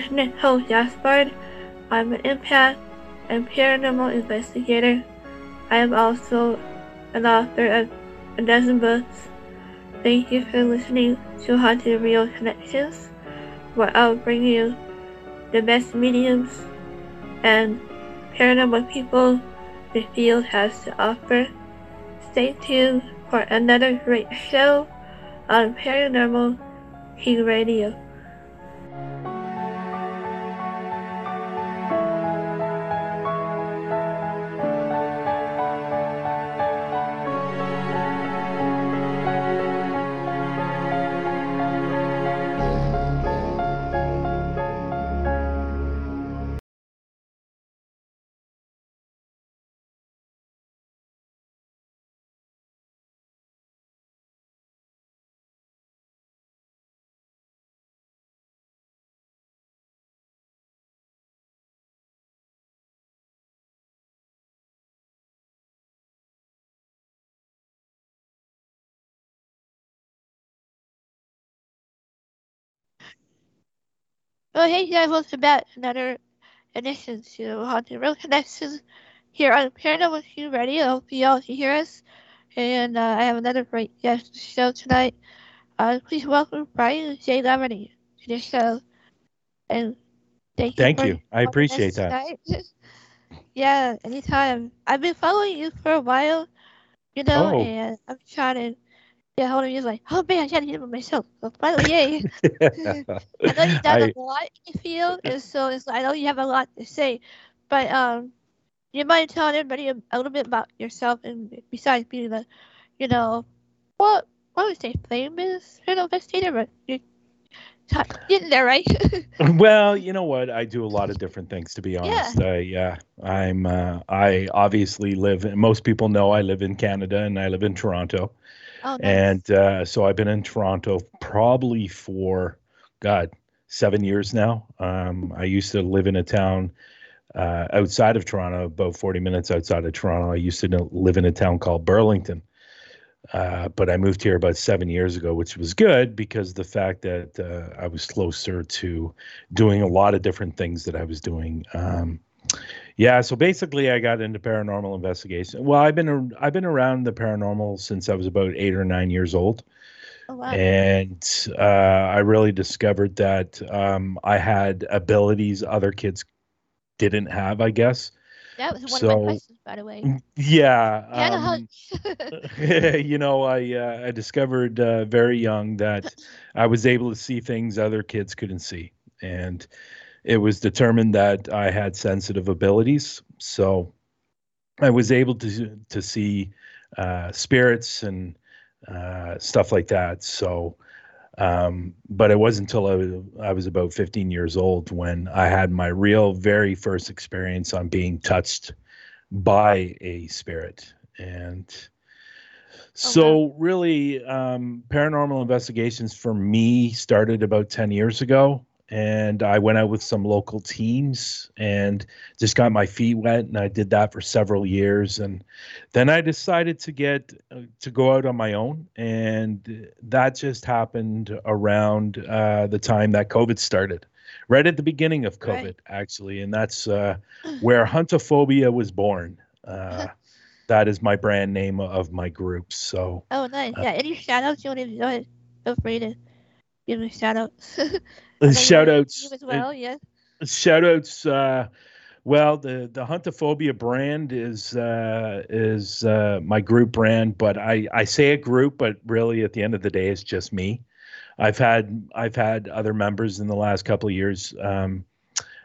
Lieutenant Ho Gaspard. I'm an empath and paranormal investigator. I am also an author of a dozen books. Thank you for listening to Haunted Real Connections, where I'll bring you the best mediums and paranormal people the field has to offer. Stay tuned for another great show on Paranormal King Radio. Well, hey guys, welcome back to another edition to Haunted Real Connections here on Paranormal Q Radio. I hope you all can hear us. And uh, I have another great guest show tonight. Uh, please welcome Bryan J. Laverty to the show. And thank you. Thank you. I appreciate that. yeah, anytime. I've been following you for a while, you know, Oh. and I'm trying to get hold of you. Like, oh man, I can't it myself. So finally, yay. I know you've done I- a lot in the field, and so it's, I know you have a lot to say. But um, you mind telling everybody a, a little bit about yourself, and besides being the, you know, what I would say famous paranormal investigator, but you're t- getting there, right? well, you know what? I do a lot of different things, to be honest. Yeah. Uh, yeah. I'm. Uh, I obviously live. Most people know I live in Canada, and I live in Toronto. Oh, nice. And uh, so I've been in Toronto probably for, God, seven years now. Um, I used to live in a town uh, outside of Toronto, about 40 minutes outside of Toronto. I used to live in a town called Burlington. Uh, but I moved here about seven years ago, which was good because the fact that uh, I was closer to doing a lot of different things that I was doing. Um, yeah, so basically, I got into paranormal investigation. Well, I've been I've been around the paranormal since I was about eight or nine years old, oh, wow. and uh, I really discovered that um, I had abilities other kids didn't have. I guess. that was one of so- my questions, by the way. Yeah. Yeah, um, you know, I uh, I discovered uh, very young that I was able to see things other kids couldn't see, and it was determined that I had sensitive abilities. So I was able to to see uh, spirits and uh, stuff like that. So, um, but it wasn't until I was, I was about 15 years old when I had my real very first experience on being touched by a spirit and so really um, paranormal investigations for me started about 10 years ago and i went out with some local teams and just got my feet wet and i did that for several years and then i decided to get uh, to go out on my own and that just happened around uh, the time that covid started right at the beginning of covid Right. actually and that's uh, where Hauntophobia was born uh, that is my brand name of my group so oh, nice. uh, yeah, any shout outs you want to go ahead? Feel free to give me shout outs. I shout outs as well, yeah. shout outs uh well the the Hauntophobia brand is uh is uh my group brand but i i say a group but really at the end of the day it's just me i've had i've had other members in the last couple of years um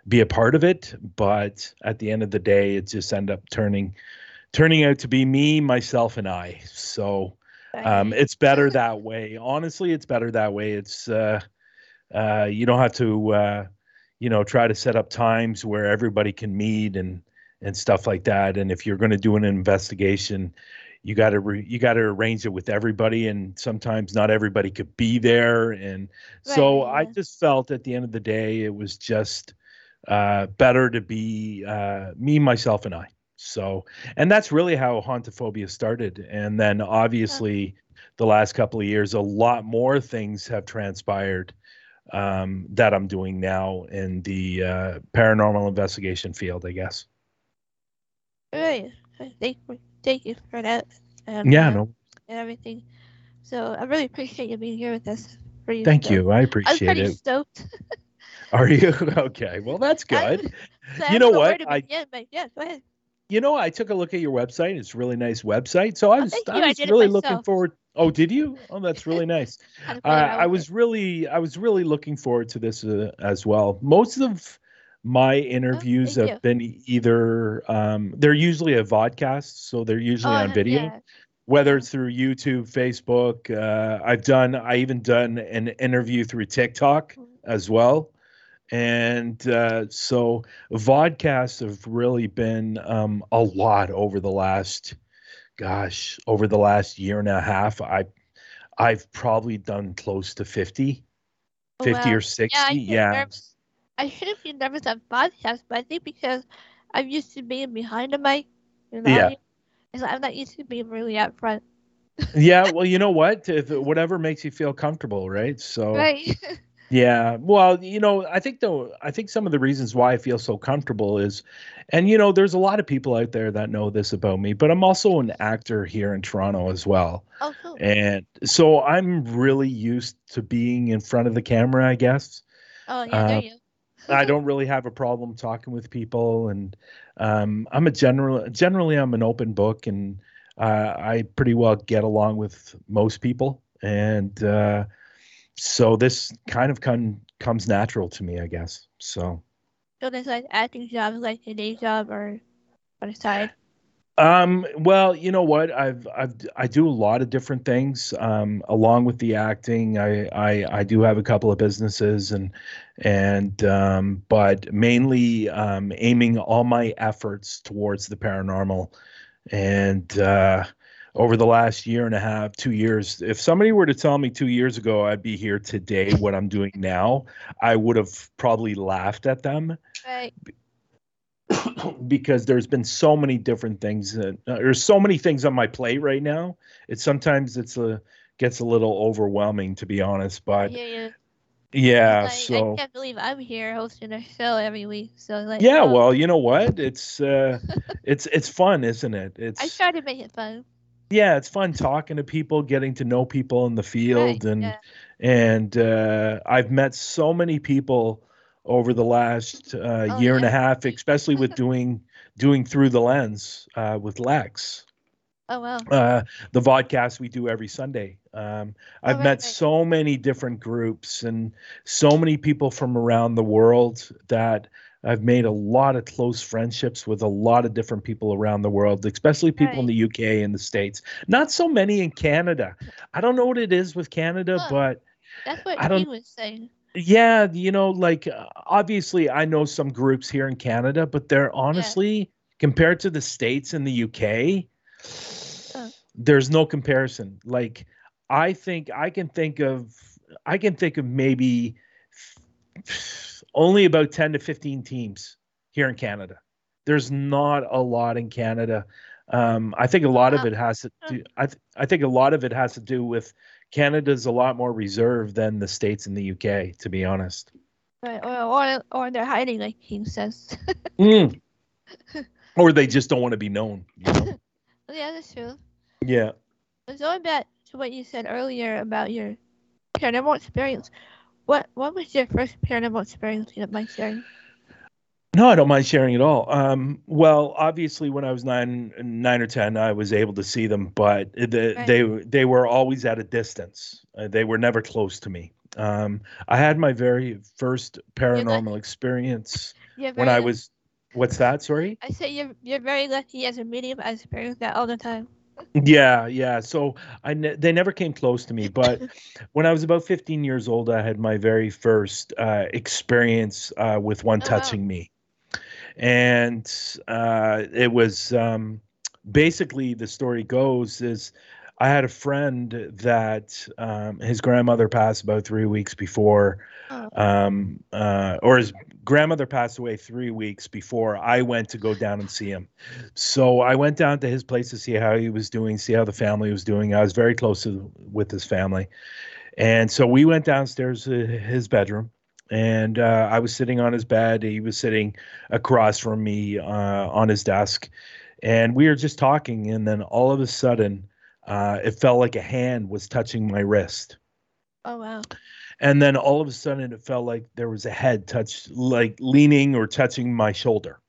be a part of it but at the end of the day it just end up turning turning out to be me myself and i so um, it's better that way. Honestly, it's better that way. It's uh, uh, you don't have to uh, you know try to set up times where everybody can meet and and stuff like that. And if you're going to do an investigation, you got to re- you got to arrange it with everybody, and sometimes not everybody could be there. And so Right, I just felt at the end of the day, it was just uh, better to be uh, me, myself, and I. So, and that's really how Hauntophobia started. And then obviously, the last couple of years, a lot more things have transpired um, that I'm doing now in the uh, paranormal investigation field, I guess. Right. Thank, thank you for that. Um, yeah, no, And everything. So I really appreciate you being here with us. For you, thank you. I appreciate I'm pretty it. stoked. Are you okay? Well, that's good. So You know what? I- but yeah, go ahead. You know, I took a look at your website. It's a really nice website. So I Oh, was, thank I you. I was really looking forward. Oh, did you? Oh, that's really nice. Had to play Uh, I was really, I was really looking forward to this uh, as well. Most of my interviews thank have been e- either, um, they're usually a vodcast, so they're usually Oh, on video. Yeah. Whether it's through YouTube, Facebook, uh, I've done, I even done an interview through TikTok as well. And uh, so vodcasts have really been um, a lot over the last, gosh, over the last year and a half. I, I've probably done close to 50, Oh, 50 wow. or 60. Yeah, I Yeah. nervous. I shouldn't be nervous at podcasts, but I think because I'm used to being behind the mic and the Yeah. like I'm not used to being really out front. Yeah. Well, you know what? If whatever makes you feel comfortable, right? So, Right. Yeah, well, you know, I think though, I think some of the reasons why I feel so comfortable is, and you know, there's a lot of people out there that know this about me, but I'm also an actor here in Toronto as well, oh, cool. and so I'm really used to being in front of the camera, I guess. Oh, yeah, there uh, you I don't really have a problem talking with people, and um, I'm a general. Generally, I'm an open book, and uh, I pretty well get along with most people, and uh, so this kind of con- comes natural to me, I guess. So, So there's like acting jobs, like a day job or on the side. um, well, you know what? I've I've I do a lot of different things. Um, along with the acting, I I I do have a couple of businesses, and and um, but mainly um, aiming all my efforts towards the paranormal. And uh, over the last year and a half, two years, if somebody were to tell me two years ago I'd be here today, what I'm doing now, I would have probably laughed at them Right. because there's been so many different things that uh, there's so many things on my plate right now. It's sometimes it's a gets a little overwhelming to be honest, but yeah, yeah. yeah, Like, so I can't believe I'm here hosting a show every week. So like, yeah, oh, well, you know what? It's uh it's it's fun, isn't it? It's I try to make it fun. Yeah, it's fun talking to people, getting to know people in the field Right, and yeah. and uh I've met so many people over the last uh, Oh, year and a half, especially with doing doing through the lens uh, with Lex. Oh wow. uh, the vodcast we do every Sunday. Um, I've right, met right. so many different groups and so many people from around the world that I've made a lot of close friendships with a lot of different people around the world, especially people in the UK and the States. Not so many in Canada. I don't know what it is with Canada, Huh. but That's what I don't- he was saying. yeah, you know, like uh, obviously I know some groups here in Canada, but they're honestly compared to the States and the UK, Oh. there's no comparison. Like I think I can think of I can think of maybe only about 10 to 15 teams here in Canada. There's not a lot in Canada. Um, I think a lot of it has to do, I, th- I think a lot of it has to do with Canada's a lot more reserved than the States and the UK, to be honest. Right. Or or or they're hiding like King says. Mm. or they just don't want to be known. You know? yeah, that's true. yeah. Going back to what you said earlier about your paranormal experience, what what was your first paranormal experience you don't mind sharing? No, I don't mind sharing at all. Um, well, obviously, when I was nine, nine or ten, I was able to see them, but the, Right. they they were always at a distance. Uh, they were never close to me. Um, I had my very first paranormal experience when I was. What's that? Sorry. I say you're you're very lucky as a medium. I experience that all the time. Yeah, yeah. So I ne- they never came close to me, but when I was about 15 years old, I had my very first uh, experience uh, with one Oh, wow. touching me, and uh, it was um, basically the story goes is I had a friend that um, his grandmother passed about three weeks before, Oh. um, uh, or his grandmother passed away three weeks before I went to go down and see him. So I went down to his place to see how he was doing, see how the family was doing. I was very close to, with his family. And so we went downstairs to his bedroom, and uh, I was sitting on his bed. He was sitting across from me uh, on his desk, and we were just talking. And then all of a sudden, uh, it felt like a hand was touching my wrist. Oh wow. And then all of a sudden, it felt like there was a head touch, like leaning or touching my shoulder.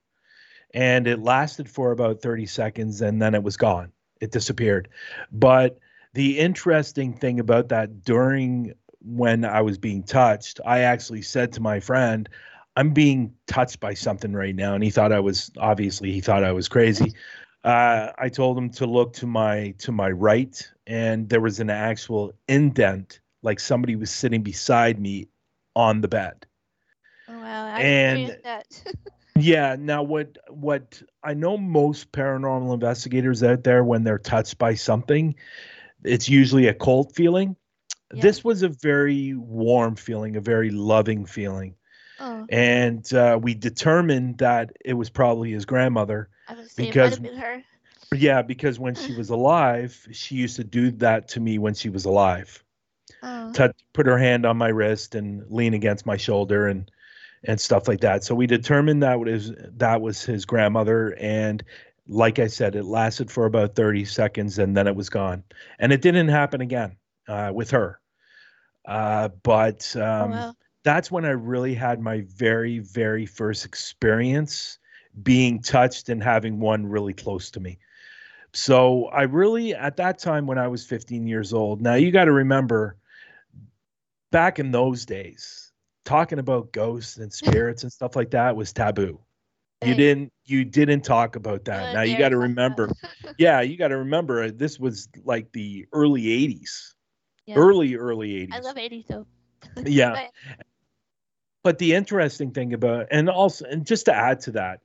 And it lasted for about 30 seconds and then it was gone. It disappeared. But the interesting thing about that during when I was being touched, I actually said to my friend, I'm being touched by something right now. And he thought I was obviously he thought I was crazy. Uh, I told him to look to my to my right, and there was an actual indent, like somebody was sitting beside me on the bed. Oh wow! I And- that. Yeah. Now, what what I know most paranormal investigators out there when they're touched by something, it's usually a cold feeling. Yeah. This was a very warm feeling, a very loving feeling, oh, and uh, we determined that it was probably his grandmother. I because- it might have been her. Yeah, because when she was alive, she used to do that to me when she was alive. Oh, touch, put her hand on my wrist and lean against my shoulder and and stuff like that. So we determined that was that was his grandmother, and like I said, it lasted for about thirty seconds and then it was gone, and it didn't happen again uh, with her. Uh, but oh um, wow. That's when I really had my very very first experience being touched and having one really close to me. So I really, at that time when I was 15 years old, now you got to remember back in those days, talking about ghosts and spirits and stuff like that was taboo. You didn't you didn't talk about that. Uh, now you got to remember. Yeah, you got to remember uh, this was like the early 80s. Yeah. Early early 80s. I love 80s though. Yeah. But- the interesting thing about and also and just to add to that,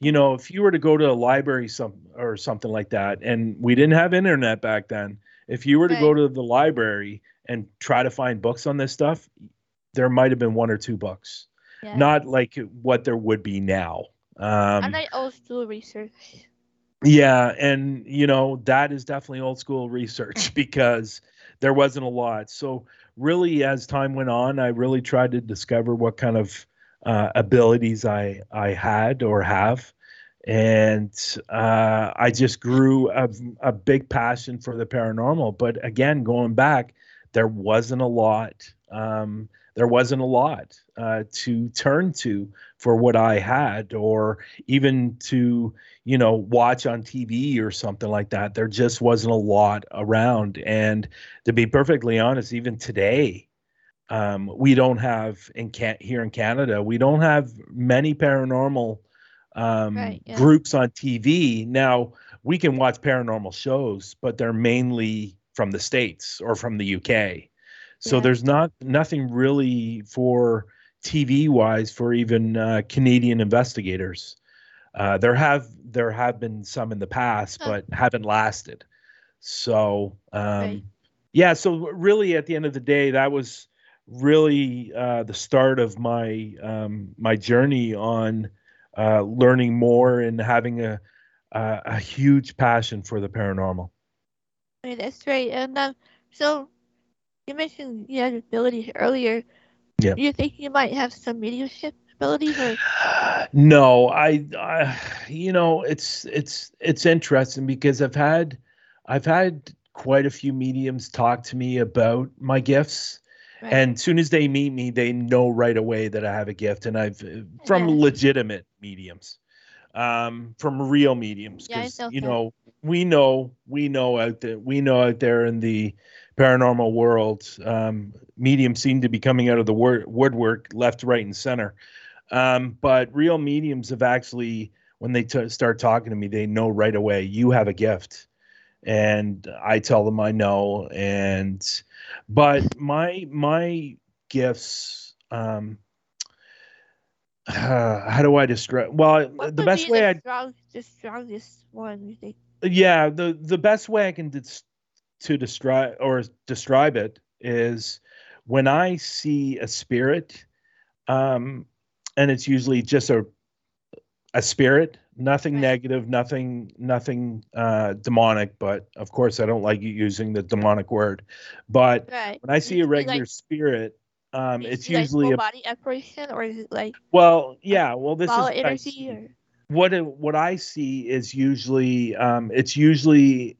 you know, if you were to go to a library some or something like that, and we didn't have internet back then, if you were to go to the library and try to find books on this stuff, there might have been one or two books. yeah. Not like what there would be now. I Um, like old school research. yeah, and you know that is definitely old school research because there wasn't a lot. So really, as time went on, I really tried to discover what kind of uh, abilities I I had or have, and uh, I just grew a, a big passion for the paranormal. But again, going back, there wasn't a lot. Um, there wasn't a lot uh, to turn to for what I had, or even to you know watch on TV or something like that. There just wasn't a lot around, and to be perfectly honest, even today, um, we don't have in can here in Canada, we don't have many paranormal um, Right, yeah. groups on TV. Now we can watch paranormal shows, but they're mainly from the states or from the UK. So Yeah. there's not nothing really for TV wise for even uh, Canadian investigators. Uh, there have there have been some in the past, Huh. but haven't lasted. So um, Right. yeah, so really at the end of the day, that was really uh, the start of my um, my journey on uh, learning more and having a, a a huge passion for the paranormal. Right, that's right. And um, so you mentioned you had abilities earlier. Yeah. Do you think you might have some mediumship abilities or No, I, I, you know, it's it's it's interesting because I've had, I've had quite a few mediums talk to me about my gifts, right? and soon as they meet me, they know right away that I have a gift, and I've from Yeah. legitimate mediums, um, from real mediums, Yeah, I because you know we know we know out there we know out there in the paranormal world, um, mediums seem to be coming out of the wor- woodwork left, right, and center. Um, but real mediums have actually, when they t- start talking to me, they know right away you have a gift, and I tell them I know. And but my my gifts, um, how do I describe? Well, What the best be way the I strong, the strongest one you think? yeah the the best way i can dis- to describe or describe it is when i see a spirit um and it's usually just a a spirit, nothing Right. negative, nothing nothing uh, demonic. But of course, I don't like you using the demonic word. But Right. when I see a regular like, spirit, um, it's usually full a body apparition, or is it like well, yeah. Well, this is what energy, what what I see is usually um, it's usually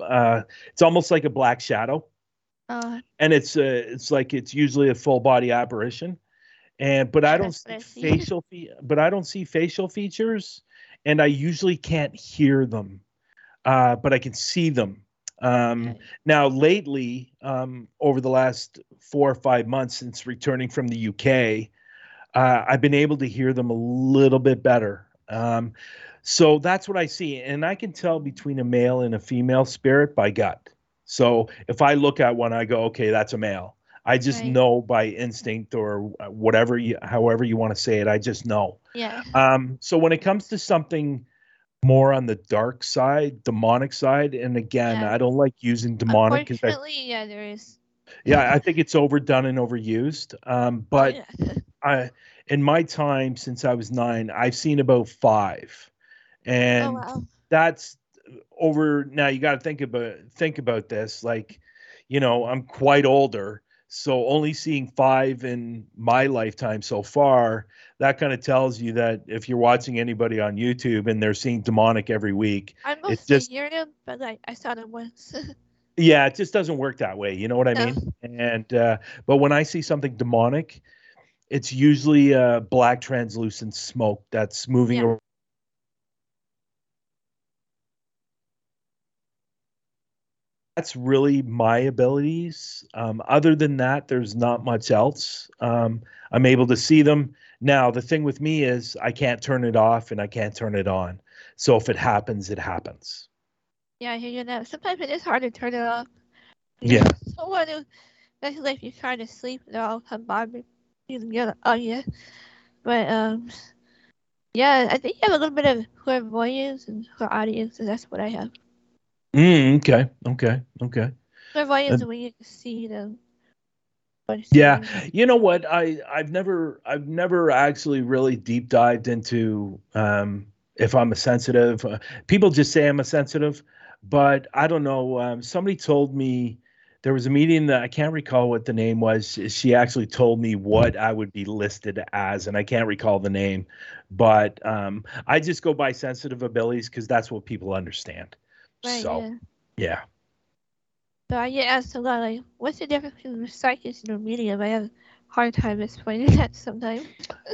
uh, it's almost like a black shadow, uh, and it's uh, it's like it's usually a full body apparition, and but I don't that's what I see see. facial fe- but I don't see facial features, and I usually can't hear them, uh, but I can see them. Um, okay. now, lately, um, over the last four or five months since returning from the UK, uh, I've been able to hear them a little bit better. Um, so that's what I see. And I can tell between a male and a female spirit by gut. So if I look at one, I go, okay, that's a male. I just Right. know by instinct or whatever you, however you want to say it, I just know. yeah, Um, so when it comes to something more on the dark side, demonic side, and again, Yeah. I don't like using demonic I, unfortunately, yeah, there is. yeah, I think it's overdone and overused. Um, but yeah. I, in my time since I was nine, I've seen about five, oh and wow, that's over. Now you got to think about think about this. Like, you know, I'm quite older, so only seeing five in my lifetime so far. That kind of tells you that if you're watching anybody on YouTube and they're seeing demonic every week, I it's just hear them, but like I saw them once. yeah, it just doesn't work that way. You know what I No. mean? And uh, but when I see something demonic, it's usually uh, black translucent smoke that's moving Yeah. That's really my abilities. Um, other than that, there's not much else. Um, I'm able to see them. Now, the thing with me is I can't turn it off and I can't turn it on. So if it happens, it happens. yeah, I hear you now. Sometimes it is hard to turn it off. Yeah. Someone who, especially if you're trying to sleep, they'll all come bothering you on you. But um, yeah, I think you have a little bit of clairvoyance and clairaudience, and that's what I have. Mm, okay. Okay. Okay. And- is when you can see them. Yeah, you know what? I I've never I've never actually really deep dived into um, if I'm a sensitive. Uh, people just say I'm a sensitive, but I don't know. Um, somebody told me there was a meeting that I can't recall what the name was. She actually told me what I would be listed as, and I can't recall the name. But um, I just go by sensitive abilities because that's what people understand. Right, so yeah. yeah. So I get asked a lot, like, what's the difference between a psychic and a medium? I have a hard time explaining that sometimes.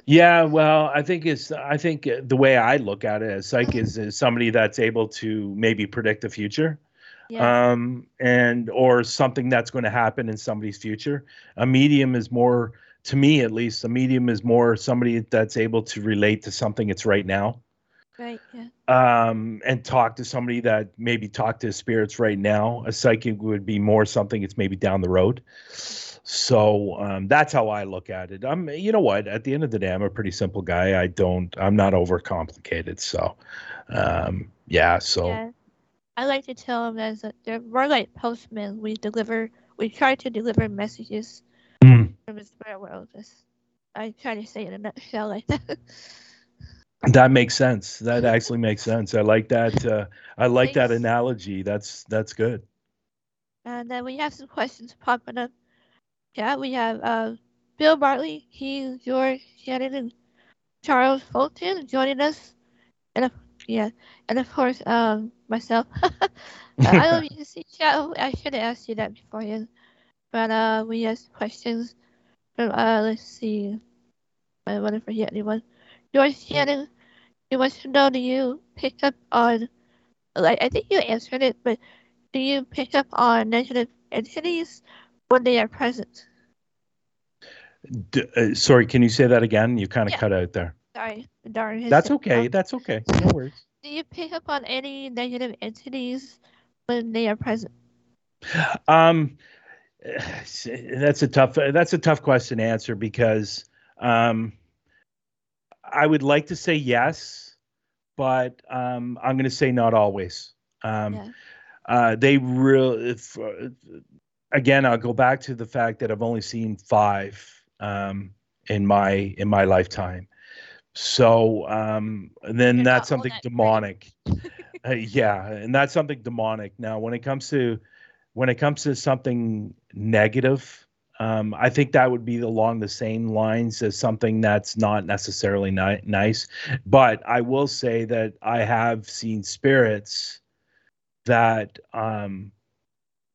Yeah, well, I think it's I think the way I look at it as psychic is, is somebody that's able to maybe predict the future, Yeah, um, and or something that's going to happen in somebody's future. A medium is more, to me at least, a medium is more somebody that's able to relate to something that's right now, right, yeah. um, and talk to somebody that maybe talk to spirits right now. A psychic would be more something it's maybe down the road. So um, that's how I look at it. I'm, you know what? At the end of the day, I'm a pretty simple guy. I don't, I'm not overcomplicated. So, um, yeah. So Yeah. I like to tell them as a, they're more like postmen. We deliver, we try to deliver messages Mm. from the spirit world. Just, I try to say it in a nutshell like that. that makes sense. That actually makes sense. I like that. Uh, I like that analogy. That's that's good. And then we have some questions popping up. Yeah, we have uh, Bill Bartley, he, George, Shannon, and Charles Fulton joining us. And of, yeah, and of course, um, myself. Uh, I if you see chat. I should have asked you that beforehand. But uh, we have questions from, uh, let's see. I want to forget anyone. George Shannon, he wants to know do you pick up on, like, I think you answered it, but do you pick up on negative entities when they are present? D- uh, sorry, can you say that again? You kind of Yeah. cut out there. Sorry, darn. That's okay. That's okay. No worries. do you pick up on any negative entities when they are present? Um, that's a tough. That's a tough question to answer because um, I would like to say yes, but um, I'm going to say not always. Um, Yeah. uh, they really, if, uh, again, I'll go back to the fact that I've only seen five um, in my in my lifetime, So um, and then You're that's something that demonic. uh, yeah, and that's something demonic. Now, when it comes to when it comes to something negative, um, I think that would be along the same lines as something that's not necessarily ni- nice. But I will say that I have seen spirits that um,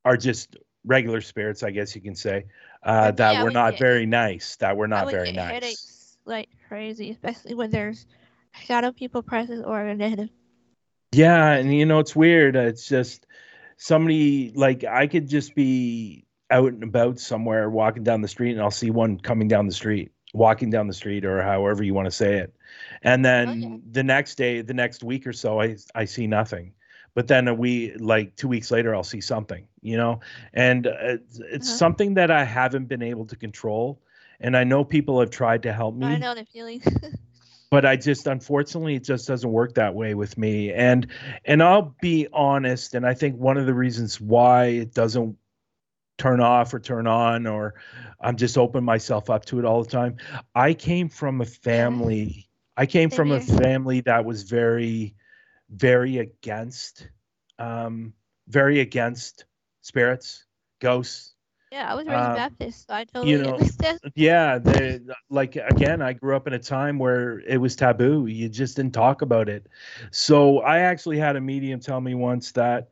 are just regular spirits, I guess you can say, uh, that yeah, were not get- very nice. That were not very nice. headaches like crazy, especially when there's shadow people present or a negative. Yeah, and you know it's weird. It's just somebody like I could just be out and about somewhere walking down the street and I'll see one coming down the street, walking down the street or however you want to say it. And then Oh, the next day, the next week or so I I see nothing. But then a week like 2 weeks later I'll see something, you know? And uh, it's, it's Uh-huh. something that I haven't been able to control and I know people have tried to help me I know the feeling. but I just unfortunately it just doesn't work that way with me. And and I'll be honest, and I think one of the reasons why it doesn't turn off or turn on or I'm just open myself up to it all the time. I came from a family I came from a family that was very very against um very against spirits, ghosts, yeah, I was raised Uh, Baptist, so I totally know, understand. yeah they like again i grew up in a time where it was taboo you just didn't talk about it so i actually had a medium tell me once that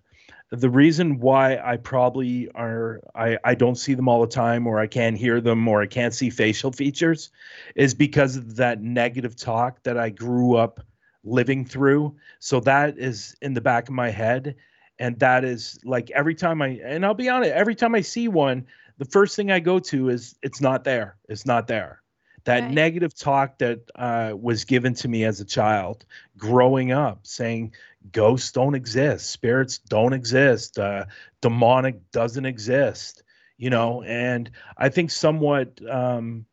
the reason why i probably are i i don't see them all the time or i can't hear them or i can't see facial features is because of that negative talk that i grew up living through so that is in the back of my head and that is like every time i and i'll be honest every time i see one the first thing I go to is it's not there. It's not there. That Right. negative talk that uh, was given to me as a child growing up saying ghosts don't exist, spirits don't exist, uh, demonic doesn't exist, you know, and I think somewhat um,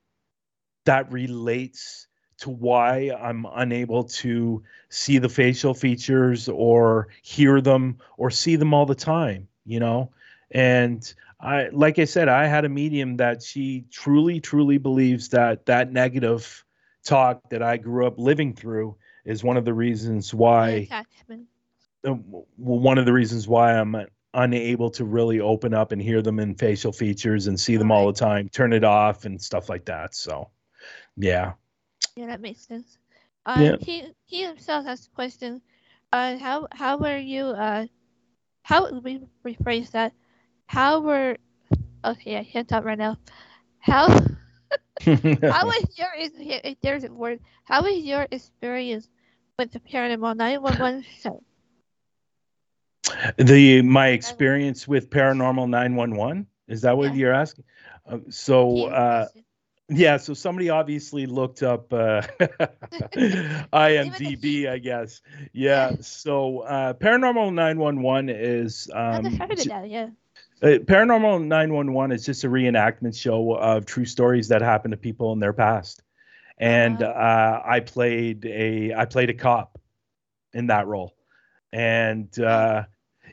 that relates to why I'm unable to see the facial features or hear them or see them all the time, you know, and I like I said, I had a medium that she truly, truly believes that that negative talk that I grew up living through is one of the reasons why one of the reasons why I'm unable to really open up and hear them in facial features and see them all the time, turn it off and stuff like that. So, yeah. Yeah, that makes sense. Uh, Yeah. he he himself has a question. Uh, how how were you? Uh, how let me rephrase that? How were? Okay, I can't talk right now. How how was your? If there's a word. How was your experience with the paranormal nine one one show? the my experience with paranormal 911 is that what Yeah. you're asking? Uh, so uh. Yeah, so somebody obviously looked up uh, IMDb, I guess. Yeah, so uh, Paranormal 911 is I um, just heard of that. Yeah. Uh, Paranormal 911 is just a reenactment show of true stories that happened to people in their past, and Uh-huh. uh, I played a I played a cop in that role, and uh,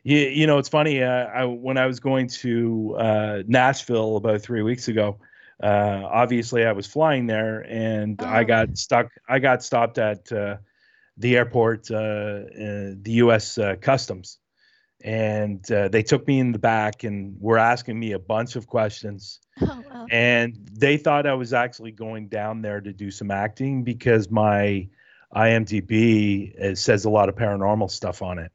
you, you know it's funny. Uh, I, when I was going to uh, Nashville about three weeks ago, uh, obviously I was flying there, and I Oh. got stuck. I got stopped at uh, the airport, uh, uh, the U.S. Uh, Customs, and uh, they took me in the back and were asking me a bunch of questions. Oh wow. And they thought I was actually going down there to do some acting because my IMDb says a lot of paranormal stuff on it.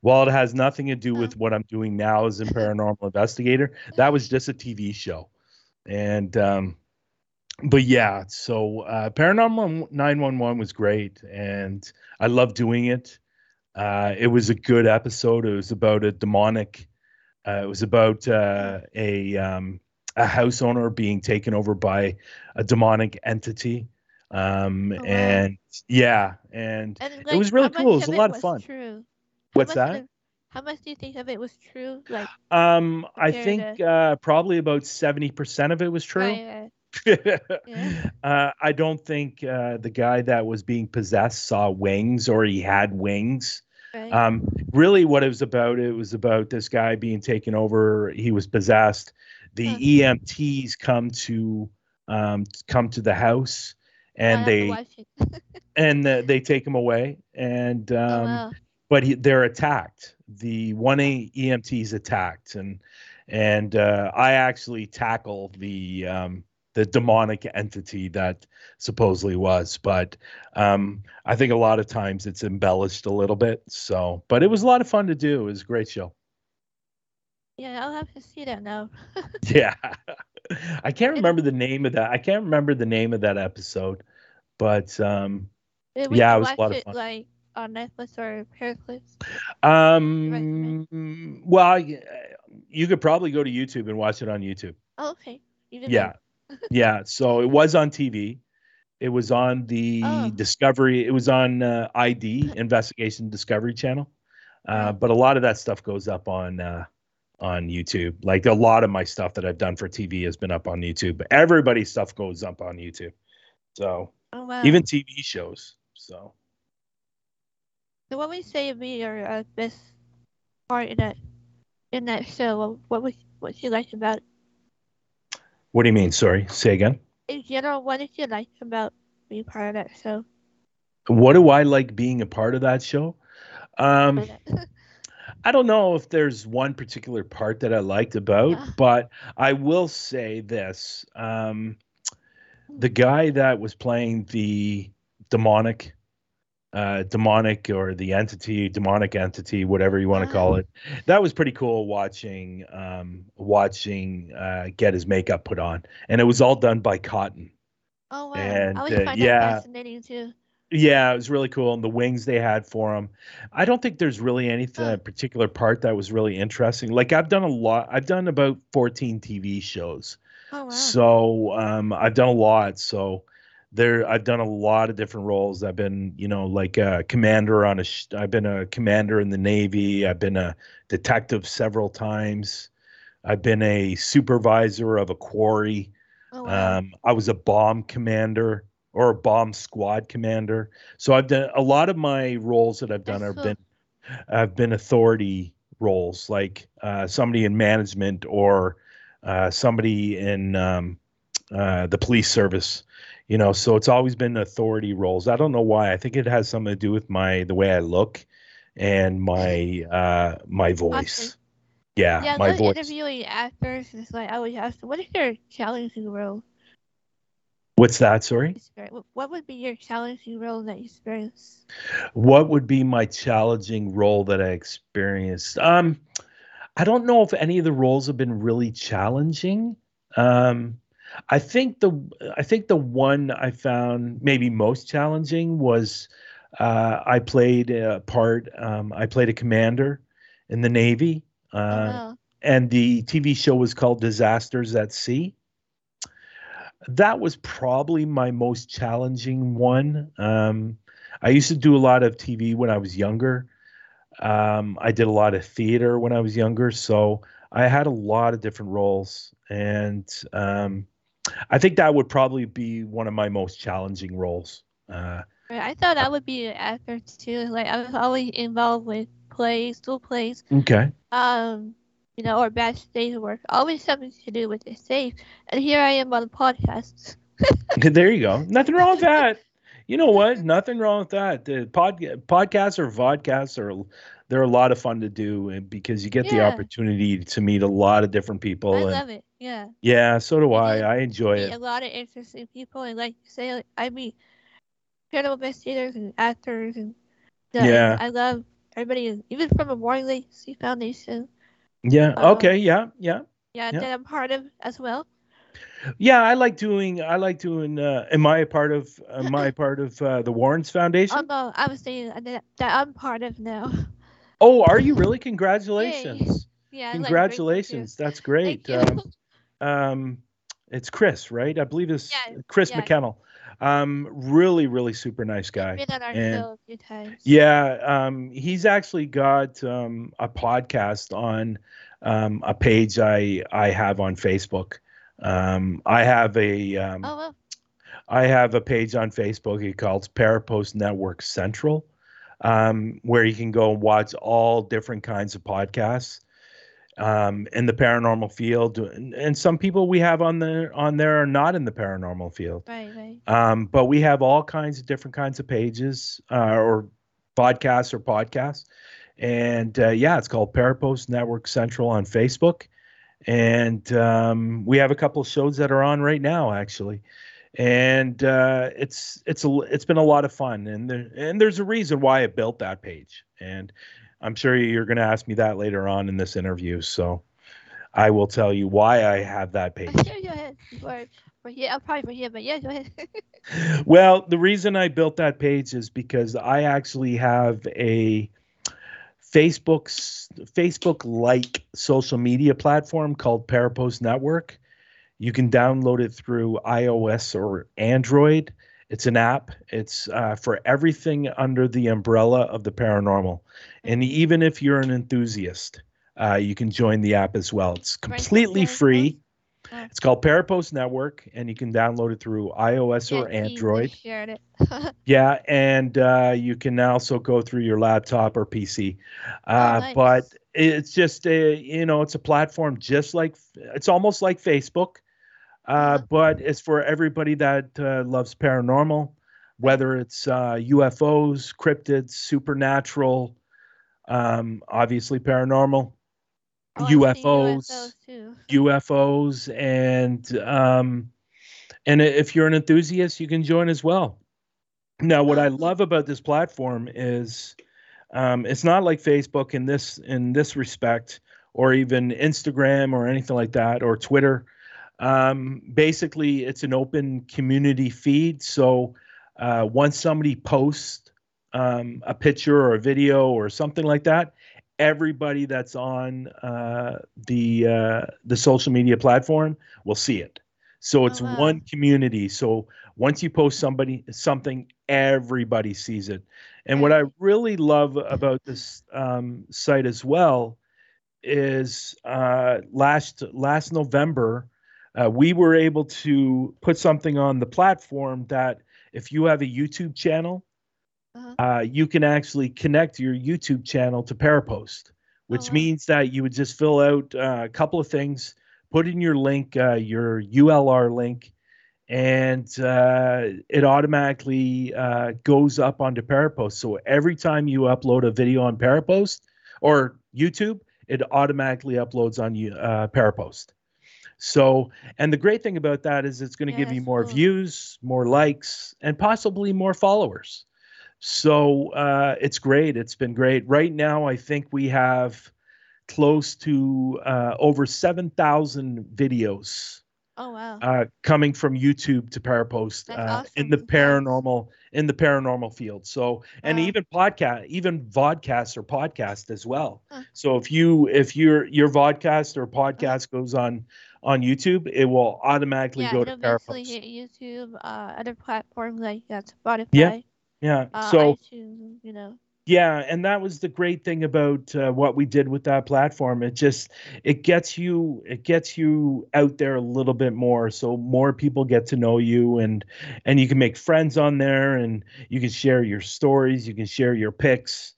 While it has nothing to do with what I'm doing now as a paranormal investigator, that was just a TV show. And um, but yeah, so uh, Paranormal 911 was great, and I love doing it. Uh, it was a good episode. It was about a demonic. Uh, it was about uh, a um, a house owner being taken over by a demonic entity. Um, Oh, wow. and yeah, and And, it was really cool. It was a lot of fun. True. What's that? of- how much do you think of it was true? Like, Um, I think uh, probably about seventy percent of it was true. right, right. Yeah. uh, I don't think uh, the guy that was being possessed saw wings or he had wings. right. Um, really, what it was about, it was about this guy being taken over. He was possessed. The Huh. EMTs come to um, come to the house, and they and uh, they take him away, and um, oh, wow. but he, they're attacked. The one A EMT is attacked, and and uh, I actually tackle the um, the demonic entity that supposedly was. But um, I think a lot of times it's embellished a little bit. So, but it was a lot of fun to do. It was a great show. Yeah, I'll have to see that now. Yeah, I can't remember the name of that. I can't remember the name of that episode, but um, we Yeah, it was a lot of fun. like on Netflix or Pericles? um, well, you could probably go to YouTube and watch it on YouTube. Oh, okay. Even Yeah. Yeah. So it was on TV. It was on the Oh. Discovery. It was on uh, ID Investigation Discovery Channel. Uh, but a lot of that stuff goes up on uh, on YouTube. Like a lot of my stuff that I've done for TV has been up on YouTube. But Everybody's stuff goes up on YouTube. So Oh wow. even TV shows. So So what would you say would be your uh, best part in that in that show? What what was what you liked about it? What do you mean? Sorry, say again. in general? What did you like about being part of that show? What do I like being a part of that show? Um, I don't know if there's one particular part that I liked about, Yeah. but I will say this. Um, the guy that was playing the demonic, uh, demonic or the entity, demonic entity, whatever you want to call Ah. it, that was pretty cool watching, um, watching, uh, get his makeup put on. And it was all done by Cotton. oh wow. and, I always uh, find yeah. that fascinating too. Yeah, it was really cool, and the wings they had for him. I don't think there's really anything a particular part that was really interesting. Like I've done a lot. I've done about 14 TV shows, Oh wow. so um, I've done a lot. So there, I've done a lot of different roles. I've been, you know, like a commander on a. Sh- I've been a commander in the Navy. I've been a detective several times. I've been a supervisor of a quarry. oh wow. Um, I was a bomb commander or a bomb squad commander. So I've done a lot of my roles that I've done That's have cool. been have been authority roles, like uh, somebody in management or uh, somebody in um, uh, the police service. You know, so it's always been authority roles. I don't know why. I think it has something to do with my the way I look and my uh, my voice. Yeah, yeah, my voice. interviewing actors is like I always ask what is your challenging role? What's that? Sorry. What- would be your challenging role that you experience? what would be my challenging role that I experienced? Um, I don't know if any of the roles have been really challenging. Um, I think the I think the one I found maybe most challenging was uh, I played a part. Um, I played a commander in the Navy, uh, oh, wow. and the TV show was called Disasters at Sea. That was probably my most challenging one. Um, I used to do a lot of TV when I was younger. Um, I did a lot of theater when I was younger, so I had a lot of different roles, and um, I think that would probably be one of my most challenging roles. Uh, I thought that would be an actor too. Like I was always involved with plays, school plays, okay, um, you know, or backstage work. Always something to do with the stage. And here I am on a podcast. there you go. Nothing wrong with that. You know what? Nothing wrong with that. The pod, podcasts or vodcasts are they're a lot of fun to do, and because you get the opportunity to meet a lot of different people. I love it. Yeah. Yeah, so do I. I enjoy meet it. a lot of interesting people, and like you say, like, I meet incredible investigators and actors, and yeah, Yeah. I love everybody, even from the Warren Legacy Foundation. Yeah. Uh, Okay. Yeah. Yeah. Yeah, Yeah. that I'm part of as well. Yeah. I like doing. I like doing. Uh, am I a part of? Am I part of uh, the Warrens Foundation? Oh no, I was saying that, that I'm part of now. oh, are you really? Congratulations! yeah. I like Congratulations. That's great. Thank you. Um, um, it's Chris, right? I believe it's Yeah, Chris yeah. McKennell. Um, really, really super nice guy. Been on our and- a few times. Yeah, um, he's actually got um, a podcast on um, a page I I have on Facebook. Um, I have a um, Oh well. I have a page on Facebook. It calls Parapost Network Central, um, where you can go and watch all different kinds of podcasts. um, in the paranormal field, and, and some people we have on the on there are not in the paranormal field. Right, right. Um, but we have all kinds of different kinds of pages uh, or podcasts or podcasts. And uh, yeah, it's called Parapost Network Central on Facebook. And um, we have a couple of shows that are on right now, actually. And uh, it's it's a it's been a lot of fun, and there, and there's a reason why I built that page, and I'm sure you're going to ask me that later on in this interview. So I will tell you why I have that page. Sure, go ahead. For, I'll probably for here, but yeah, go ahead. well, the reason I built that page is because I actually have a Facebook's Facebook like social media platform called Parapost Network. You can download it through iOS or Android. It's an app. It's uh, for everything under the umbrella of the paranormal. And even if you're an enthusiast, uh, you can join the app as well. It's completely free. Oh. It's called Parapost Network, and you can download it through iOS or Yeah, just Android. Shared it. Yeah, and uh, you can also go through your laptop or PC. Uh, nice. But it's just a you know it's a platform just like it's almost like Facebook, uh, but it's for everybody that uh, loves paranormal, whether it's uh, UFOs, cryptids, supernatural, um, obviously paranormal, Oh, UFOs. UFOs too. UFOs, and um, and if you're an enthusiast, you can join as well. Now, what I Oh. love about this platform is um, it's not like Facebook in this in this respect, or even Instagram or anything like that, or Twitter. Um, basically, it's an open community feed. So uh, once somebody posts um, a picture or a video or something like that, everybody that's on uh, the uh, the social media platform will see it. So it's wow. one community. So once you post somebody something, everybody sees it. And what I really love about this um, site as well is uh, last last November uh, we were able to put something on the platform that if you have a YouTube channel, Uh-huh. uh, you can actually connect your YouTube channel to Parapost, which wow. means that you would just fill out uh, a couple of things, put in your link, uh, your ULR link, and uh, it automatically uh, goes up onto Parapost. So every time you upload a video on Parapost or YouTube, it automatically uploads on uh, Parapost. So, and the great thing about that is it's going to Yeah, give you more cool. views, more likes, and possibly more followers. So uh, it's great. It's been great. Right now, I think we have close to uh, over 7,000 videos Oh wow. uh, coming from YouTube to Parapost That's uh, in awesome. the paranormal in the paranormal field. So and Wow. even podcast, even vodcasts or podcast as well. Huh. So if you if your your vodcast or podcast goes on on YouTube, it will automatically yeah, go to Parapost. YouTube, uh, other platforms like uh, Spotify, Yeah, Yeah. uh, so iTunes, you know. Yeah, and that was the great thing about uh, what we did with that platform. It just it gets you it gets you out there a little bit more, so more people get to know you, and and you can make friends on there, and you can share your stories, you can share your pics,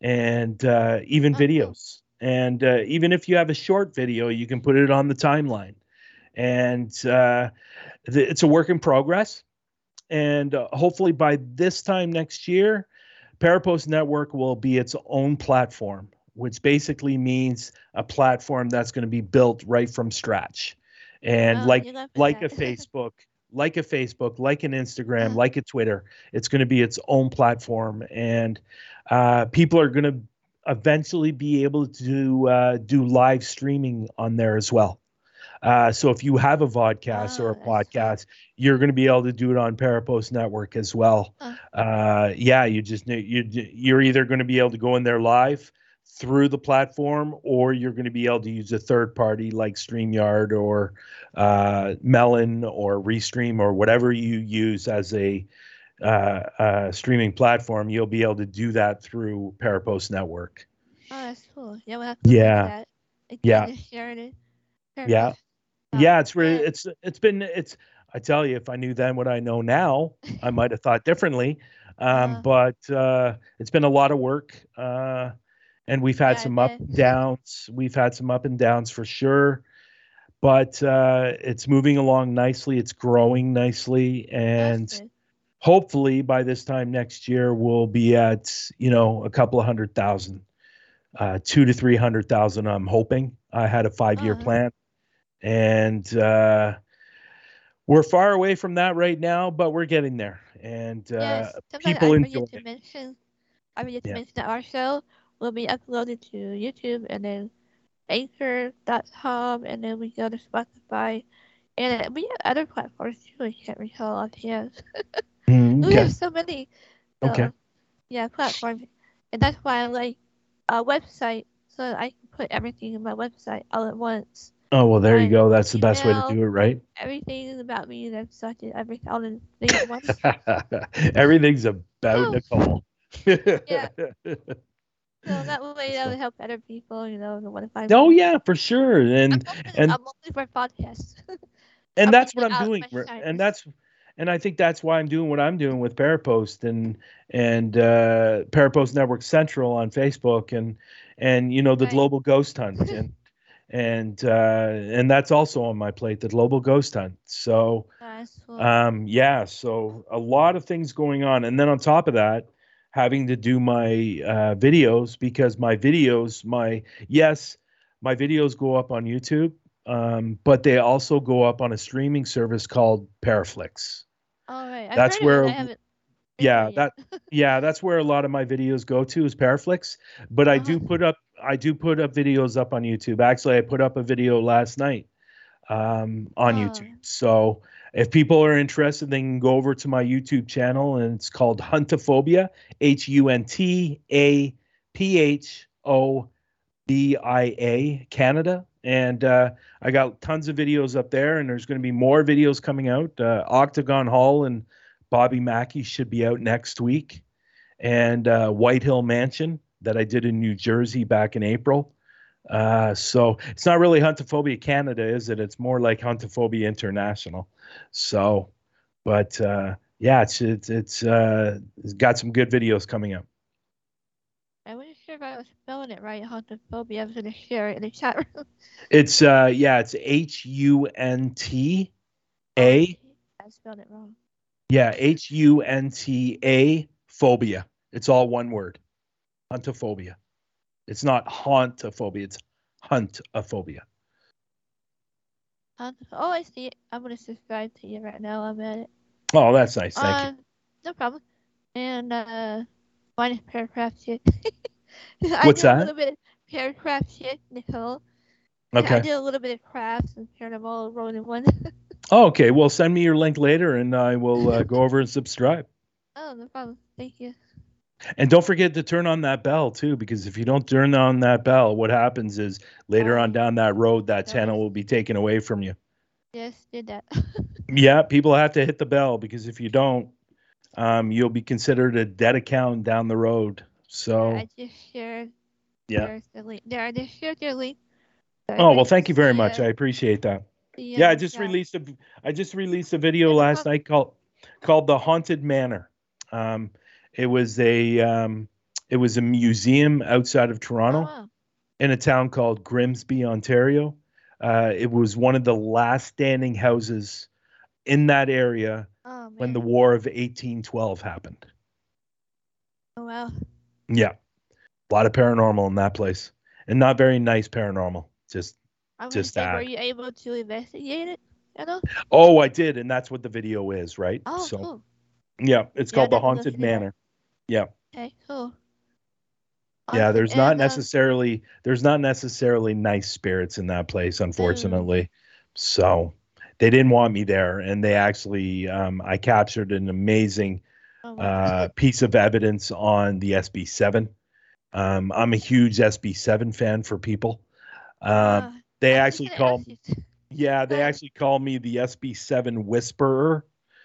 and uh, even Okay. videos. And uh, even if you have a short video, you can put it on the timeline. And uh, th- it's a work in progress. And uh, hopefully by this time next year, Parapost Network will be its own platform, which basically means a platform that's going to be built right from scratch. And Oh, like like a. Facebook, like a Facebook, like an Instagram, Uh-huh. like a Twitter, it's going to be its own platform, and uh, people are going to eventually be able to uh, do live streaming on there as well. Uh, so if you have a vodcast or a that's podcast, you're going to be able to do it on Parapost Network as well. Uh. Uh, yeah, you just you you're either going to be able to go in there live through the platform, or you're going to be able to use a third party like StreamYard or uh, Melon or Restream or whatever you use as a uh, uh, streaming platform. You'll be able to do that through Parapost Network. Oh, that's cool. Yeah, we'll have to Yeah. yeah. that. Again, Yeah. just sharing it. Yeah. Uh, yeah, it's really it's it's been it's I tell you, if I knew then what I know now, I might have thought differently. Um, Uh-huh. but uh, it's been a lot of work, uh, and we've had Yeah, some up and downs. We've had some up and downs for sure, but uh, it's moving along nicely. It's growing nicely, and. Hopefully by this time next year we'll be at you know a couple of hundred thousand, uh, two to three hundred thousand. I'm hoping. I had a five year Uh-huh. plan, and uh, we're far away from that right now, but we're getting there. And uh, yes, people I enjoy forget to it. mention. I forget to Yeah. mention that our show will be uploaded to YouTube and then Anchor.com, and then we go to Spotify, and uh, we have other platforms too. I can't recall offhand. We have so many. Okay. uh, yeah, platforms, and that's why I like a website so I can put everything in my website all at once. Oh well, there you go. That's the best way to do it, right? Everything is about me and such and everything all in at once. Everything's about Oh. Nicole. Yeah. So that way that would help other people, you know, want to find oh yeah, for sure. I'm And and- I'm mostly for podcasts. and I'm that's what I'm doing. my r- shyness. And that's and I think that's why I'm doing what I'm doing with Parapost and and uh Parapost Network Central on Facebook and and you know the Right. global ghost hunt and and uh and that's also on my plate, the global ghost hunt. So um yeah so a lot of things going on and then on top of that having to do my uh videos because my videos my yes my videos go up on youtube um but they also go up on a streaming service called paraflix all right. That's where- I haven't been yeah that yeah that's where a lot of my videos go to is paraflix but i do Uh-huh. put up i do put up videos up on youtube actually i put up a video last night um, on Oh. youtube so if people are interested they can go over to my youtube channel and it's called Hauntophobia h-u-n-t-a-p-h-o-b-i-a canada and uh, i got tons of videos up there and there's going to be more videos coming out. Uh, octagon hall and bobby mackey should be out next week. And uh, white hill mansion that i did in new jersey back in april. Uh, so it's not really Hauntophobia canada is it? It's more like Hauntophobia international. So but uh, yeah it's it's it's uh, it's got some good videos coming up if I was spelling it right. Hauntophobic. I was gonna share it in the chat room. it's uh yeah it's h-u-n-t a I spelled it wrong. yeah h-u-n-t-a phobia it's all one word huntophobia it's not hauntophobia it's huntophobia oh, I see it. I'm gonna subscribe to you right now. I'm at it. oh that's nice thank you Uh, no problem. And uh, mine is paragraph shit. I What's did that? A little bit of paragraph shit, Nicole. Yeah, I okay did a little bit of crafts and paired them all rolled in one. oh, okay well send me your link later and i will uh, go over and subscribe oh, no problem. Thank you. And don't forget to turn on that bell too, because if you don't turn on that bell, what happens is later Oh. on down that road, that channel will be taken away from you. Yes, did that. Yeah, people have to hit the bell because if you don't, um, you'll be considered a dead account down the road. So, I just shared. yeah. The link. I just shared your link. So Oh well, thank you very much. I appreciate that. the, Yeah, I uh, just yeah. released a, I just released a video Yeah, no last problem. night called called the Haunted Manor. Um, it was a um, it was a museum outside of Toronto. Oh, wow. in a town called Grimsby, Ontario. Uh, it was one of the last standing houses in that area Oh, when the War of 1812 happened. Oh, wow. Yeah, a lot of paranormal in that place, and not very nice paranormal. Just I'm Just gonna were you able to investigate it at all? oh, I did, and that's what the video is, right? Oh, so cool. yeah, it's Yeah, called the Haunted that. Manor. Yeah, Okay, cool. yeah. There's not And, uh, necessarily there's not necessarily nice spirits in that place, unfortunately. So they didn't want me there, and they actually um, I captured an amazing. Uh, piece of evidence on the SB7. Um, I'm a huge SB7 fan for people. Um, Ah, they actually call, you- yeah, they uh, actually call me the SB7 Whisperer.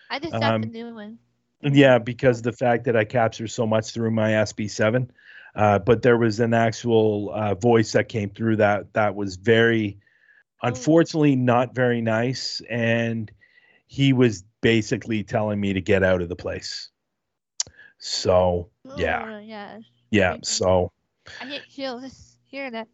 I just got the um, new one. Yeah, because the fact that I capture so much through my SB7. Uh, but there was an actual uh, voice that came through that that was very, Oh. unfortunately, not very nice, and he was basically telling me to get out of the place. So yeah, Oh, yeah. yeah. So I get chills hearing that.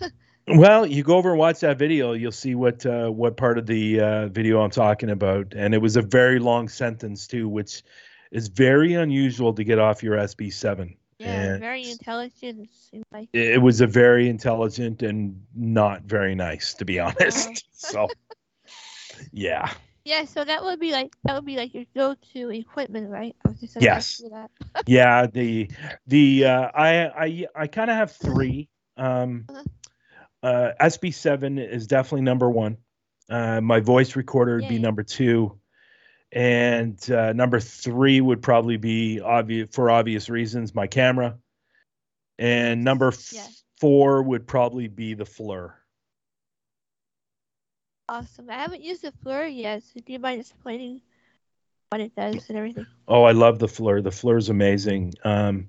Well, you go over and watch that video, you'll see what uh, what part of the uh, video I'm talking about, and it was a very long sentence too, which is very unusual to get off your SB7. Yeah, And very intelligent. It like. It was a very intelligent and not very nice, to be honest. Oh. so, yeah, Yeah, so that would be like that would be like your go-to equipment, right? I was just Yes. that. yeah. The the uh, I I I kind of have three. Um, Uh-huh. uh, SB7 is definitely number one. Uh, my voice recorder would be Yay. number two, and uh, number three would probably be obvious for obvious reasons. My camera, and number f- Yeah. four would probably be the FLIR. Awesome. I haven't used the FLIR yet, so do you mind explaining what it does and everything? Oh, I love the FLIR. The FLIR's amazing. Um,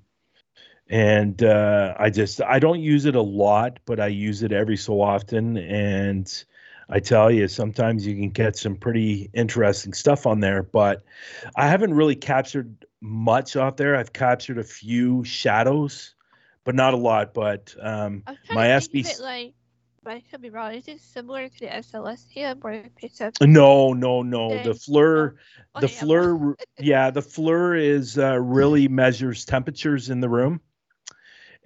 and uh, I just I don't use it a lot, but I use it every so often. And I tell you, sometimes you can get some pretty interesting stuff on there. But I haven't really captured much off there. I've captured a few shadows, but not a lot. But um, my of like, but I could be wrong. Is it similar to the SLS cam where it picks up? no, no, no. The Okay. FLIR. the Okay, I'm- FLIR yeah the FLIR is uh, really measures temperatures in the room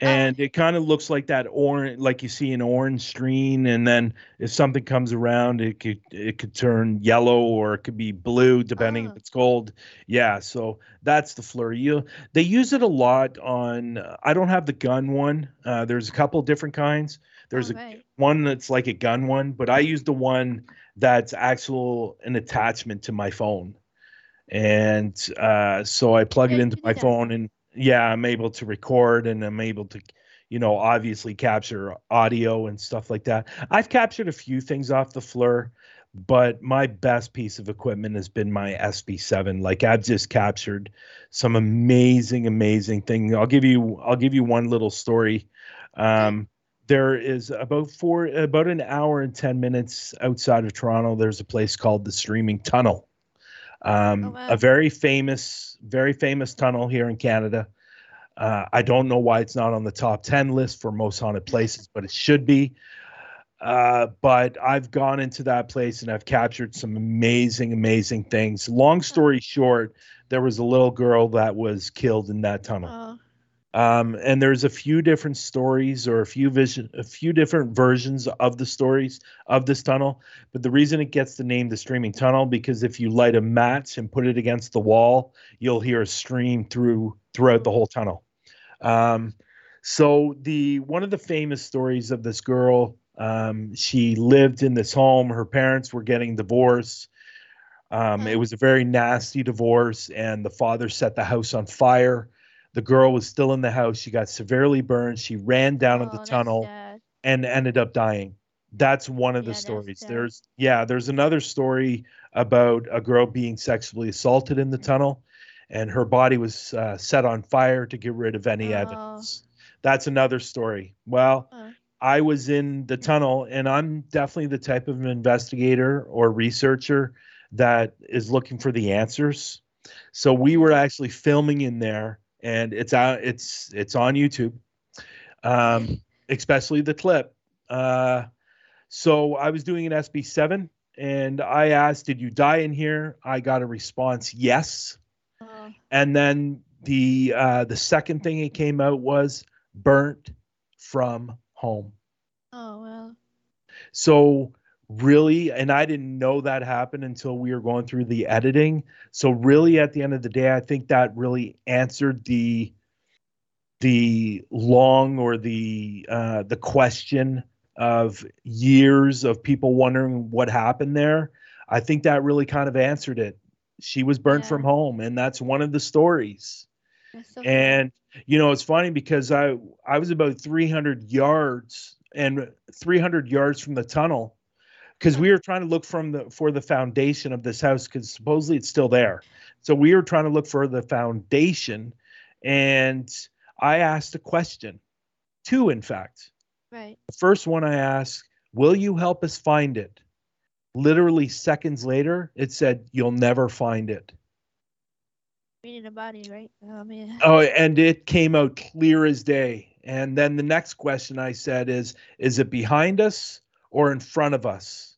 and it kind of looks like that orange like you see an orange screen and then if something comes around it could it could turn yellow or it could be blue depending Oh. if it's cold yeah so that's the FLIR you they use it a lot on i don't have the gun one uh, there's a couple different kinds there's a Alright. one that's like a gun one, but I use the one that's actual an attachment to my phone. And uh, so I plug it into my phone and yeah, I'm able to record and I'm able to, you know, obviously capture audio and stuff like that. I've captured a few things off the FLIR, but my best piece of equipment has been my SB7. Like I've just captured some amazing, amazing thing. I'll give you, I'll give you one little story. Um, there is about four about an hour and 10 minutes outside of toronto there's a place called the Screaming Tunnel. Um, Oh, wow. a very famous very famous tunnel here in canada. Uh, i don't know why it's not on the top 10 list for most haunted places but it should be. Uh, but i've gone into that place and i've captured some amazing amazing things. Long story short there was a little girl that was killed in that tunnel. Oh, um, and there's a few different stories or a few vision a few different versions of the stories of this tunnel. But the reason it gets the name the Screaming Tunnel because if you light a match and put it against the wall you'll hear a stream through throughout the whole tunnel. Um, so the one of the famous stories of this girl um, she lived in this home. Her parents were getting divorced. Um, it was a very nasty divorce and the father set the house on fire the girl was still in the house. She got severely burned. She ran down in oh, the tunnel sad. and ended up dying. That's one of the Yeah, that's stories. There's yeah, there's another story about a girl being sexually assaulted in the tunnel, and her body was uh, set on fire to get rid of any Oh. evidence. That's another story. Well, Oh. I was in the tunnel, and I'm definitely the type of investigator or researcher that is looking for the answers. So we were actually filming in there, and it's out. It's it's on YouTube, um, especially the clip. Uh, so I was doing an SB7, and I asked, "Did you die in here?" I got a response, "Yes." Oh, And then the uh, the second thing it came out was burnt from home. oh well. So really, and I didn't know that happened until we were going through the editing. So really, at the end of the day, I think that really answered the the long or the uh, the question of years of people wondering what happened there. I think that really kind of answered it. She was burnt Yeah. from home, and that's one of the stories. So. And you know, it's funny because I I was about 300 yards and 300 yards from the tunnel because we were trying to look from the for the foundation of this house because supposedly it's still there. So we were trying to look for the foundation, and I asked a question, two in fact. right. The first one I asked, "Will you help us find it?" Literally seconds later, it said, "You'll never find it." Reading the body, right? Oh man. Oh, and it came out clear as day. And then the next question I said is, is it behind us or in front of us?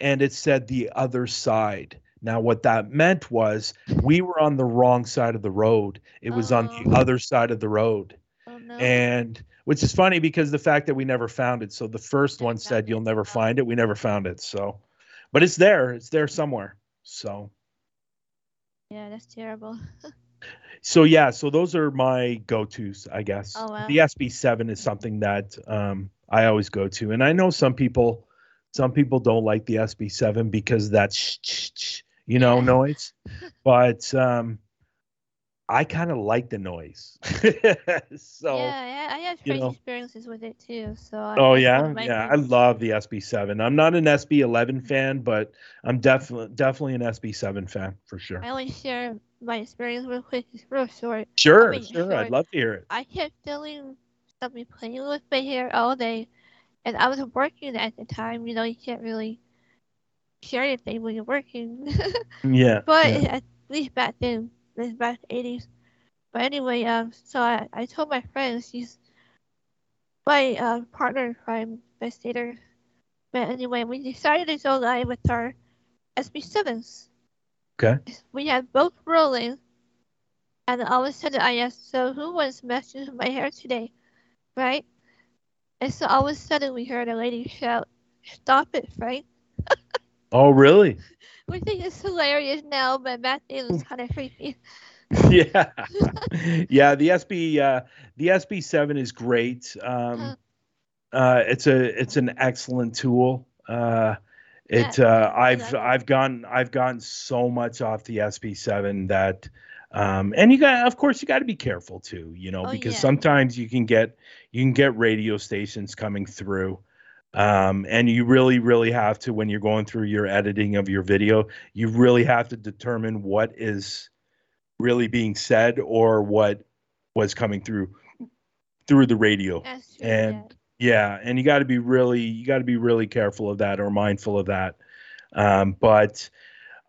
And it said the other side. Now, what that meant was we were on the wrong side of the road. It was on the Oh. other side of the road. Oh no. And which is funny because the fact that we never found it. So the first one said you'll never Oh. find it. We never found it. So, but it's there. It's there somewhere. So, yeah, that's terrible. so yeah. So those are my go-tos, I guess. Oh, wow. The SB7 is something that um, I always go to, and I know some people, some people don't like the SB7 because that's sh- sh- sh- you know noise, but um, I kind of like the noise. so. yeah, yeah, I have know. experiences with it too. So. I Oh yeah, yeah. I love the SB7. I'm not an SB11 fan, but I'm definitely definitely an SB7 fan for sure. I only share my experience real quick. It's real short. Sure, mean, sure. sure. I'd love to hear it. I kept feeling something playing with my hair all day, and I was working at the time. You know, you can't really share anything when you're working. Yeah. but yeah. at least back then, this back in the 80s. But anyway, um, so I, I told my friends, she's my uh, partner in crime, investigator. But anyway, we decided to go live with our SB7s. Okay. We had both rolling, and all of a sudden I asked, so who was messing with my hair today? Right? And so all of a sudden we heard a lady shout, stop it, Frank. Oh really? We think it's hilarious now, but back then it was kind of creepy. yeah. yeah. The SB uh, the SB7 is great. Um, uh, it's a it's an excellent tool. Uh, it uh, I've. I've gotten I've gotten so much off the SB7 that um, and you got of course you got to be careful too, you know, Oh, because yeah. sometimes you can get you can get radio stations coming through. Um, and you really, really have to when you're going through your editing of your video, you really have to determine what is really being said or what was coming through through the radio. True. And yeah, and you got to be really you got to be really careful of that or mindful of that. Um, but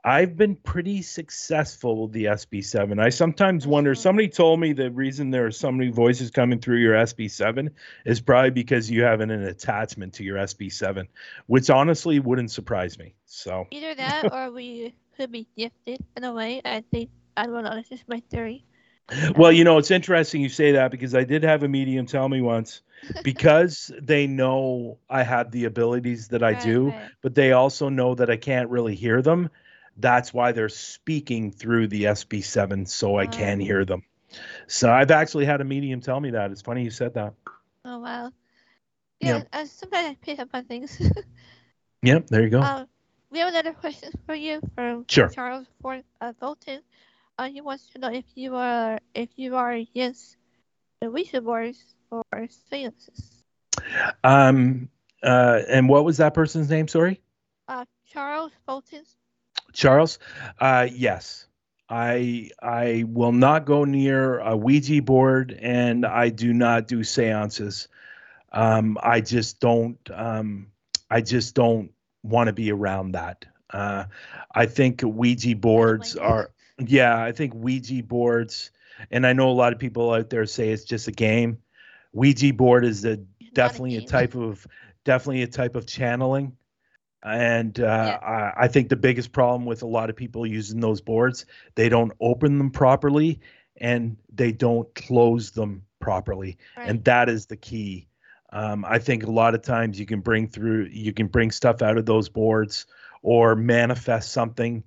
I've been pretty successful with the SB7. I sometimes wonder. Somebody told me the reason there are so many voices coming through your SB7 is probably because you have an, an attachment to your SB7, which honestly wouldn't surprise me. So. Either that or we could be gifted in a way. I think, I don't know, that's just my theory. Well, you know, it's interesting you say that because I did have a medium tell me once because they know I have the abilities that I Right, do, right. but they also know that I can't really hear them. That's why they're speaking through the SB7 so I can Oh. hear them. So I've actually had a medium tell me that. It's funny you said that. Oh, wow. Yeah. Yeah, uh, sometimes I pick up on things. Yep, there you go. um, we have another question for you from Sure. Charles Fort, uh, Bolton. Uh, he wants to know if you are if you are against the Ouija boards or seances. Um uh and what was that person's name, sorry? Uh, Charles Bolton. Charles, uh, yes, I I will not go near a Ouija board, and I do not do seances. Um, I just don't. Um, I just don't want to be around that. Uh, I think Ouija boards are. Yeah, I think Ouija boards, and I know a lot of people out there say it's just a game. Ouija board is a definitely a game. type of definitely a type of channeling and uh, I, I think the biggest problem with a lot of people using those boards they don't open them properly and they don't close them properly. And that is the key. Um, i think a lot of times you can bring through you can bring stuff out of those boards or manifest something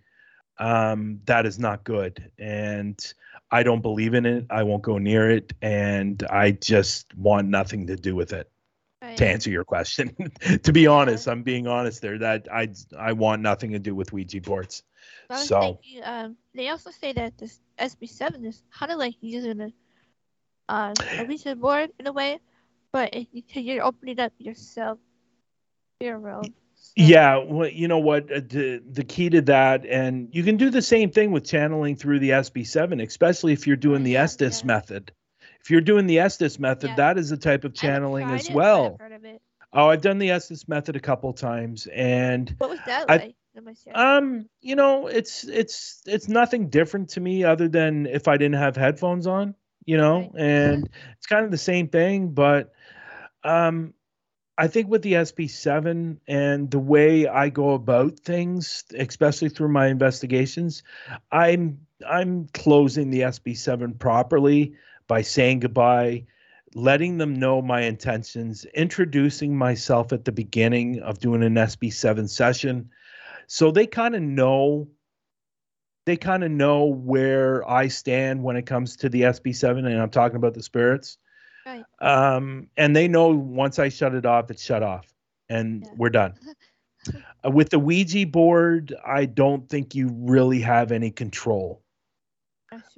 um, that is not good. And i don't believe in it. I won't go near it. And i just want nothing to do with it Right. to answer your question. to be honest, I'm being honest there that I I want nothing to do with Ouija boards. So- thinking, um, they also say that this SB7 is kind of like using a, uh, a Ouija board in a way, but it, you- you're opening up yourself, your world. So- Yeah, well, you know what? uh, The the key to that, and you can do the same thing with channeling through the SB7, especially if you're doing the yeah, Estes yeah. method. If you're doing the Estes method, Yeah. that is a type of channeling as it, well. I've heard of it. Oh, I've done the Estes method a couple times, and What was that I- like? Um, you know, it's it's it's nothing different to me other than if I didn't have headphones on. you know, Right. and it's kind of the same thing, but um I think with the SB7 and the way I go about things, especially through my investigations, I'm I'm closing the SB7 properly by saying goodbye, letting them know my intentions, introducing myself at the beginning of doing an SB7 session. So they kind of know they kind of know where I stand when it comes to the SB7 and I'm talking about the spirits. Right. Um, and they know once I shut it off, it's shut off and Yeah. we're done. Uh, with the Ouija board, I don't think you really have any control.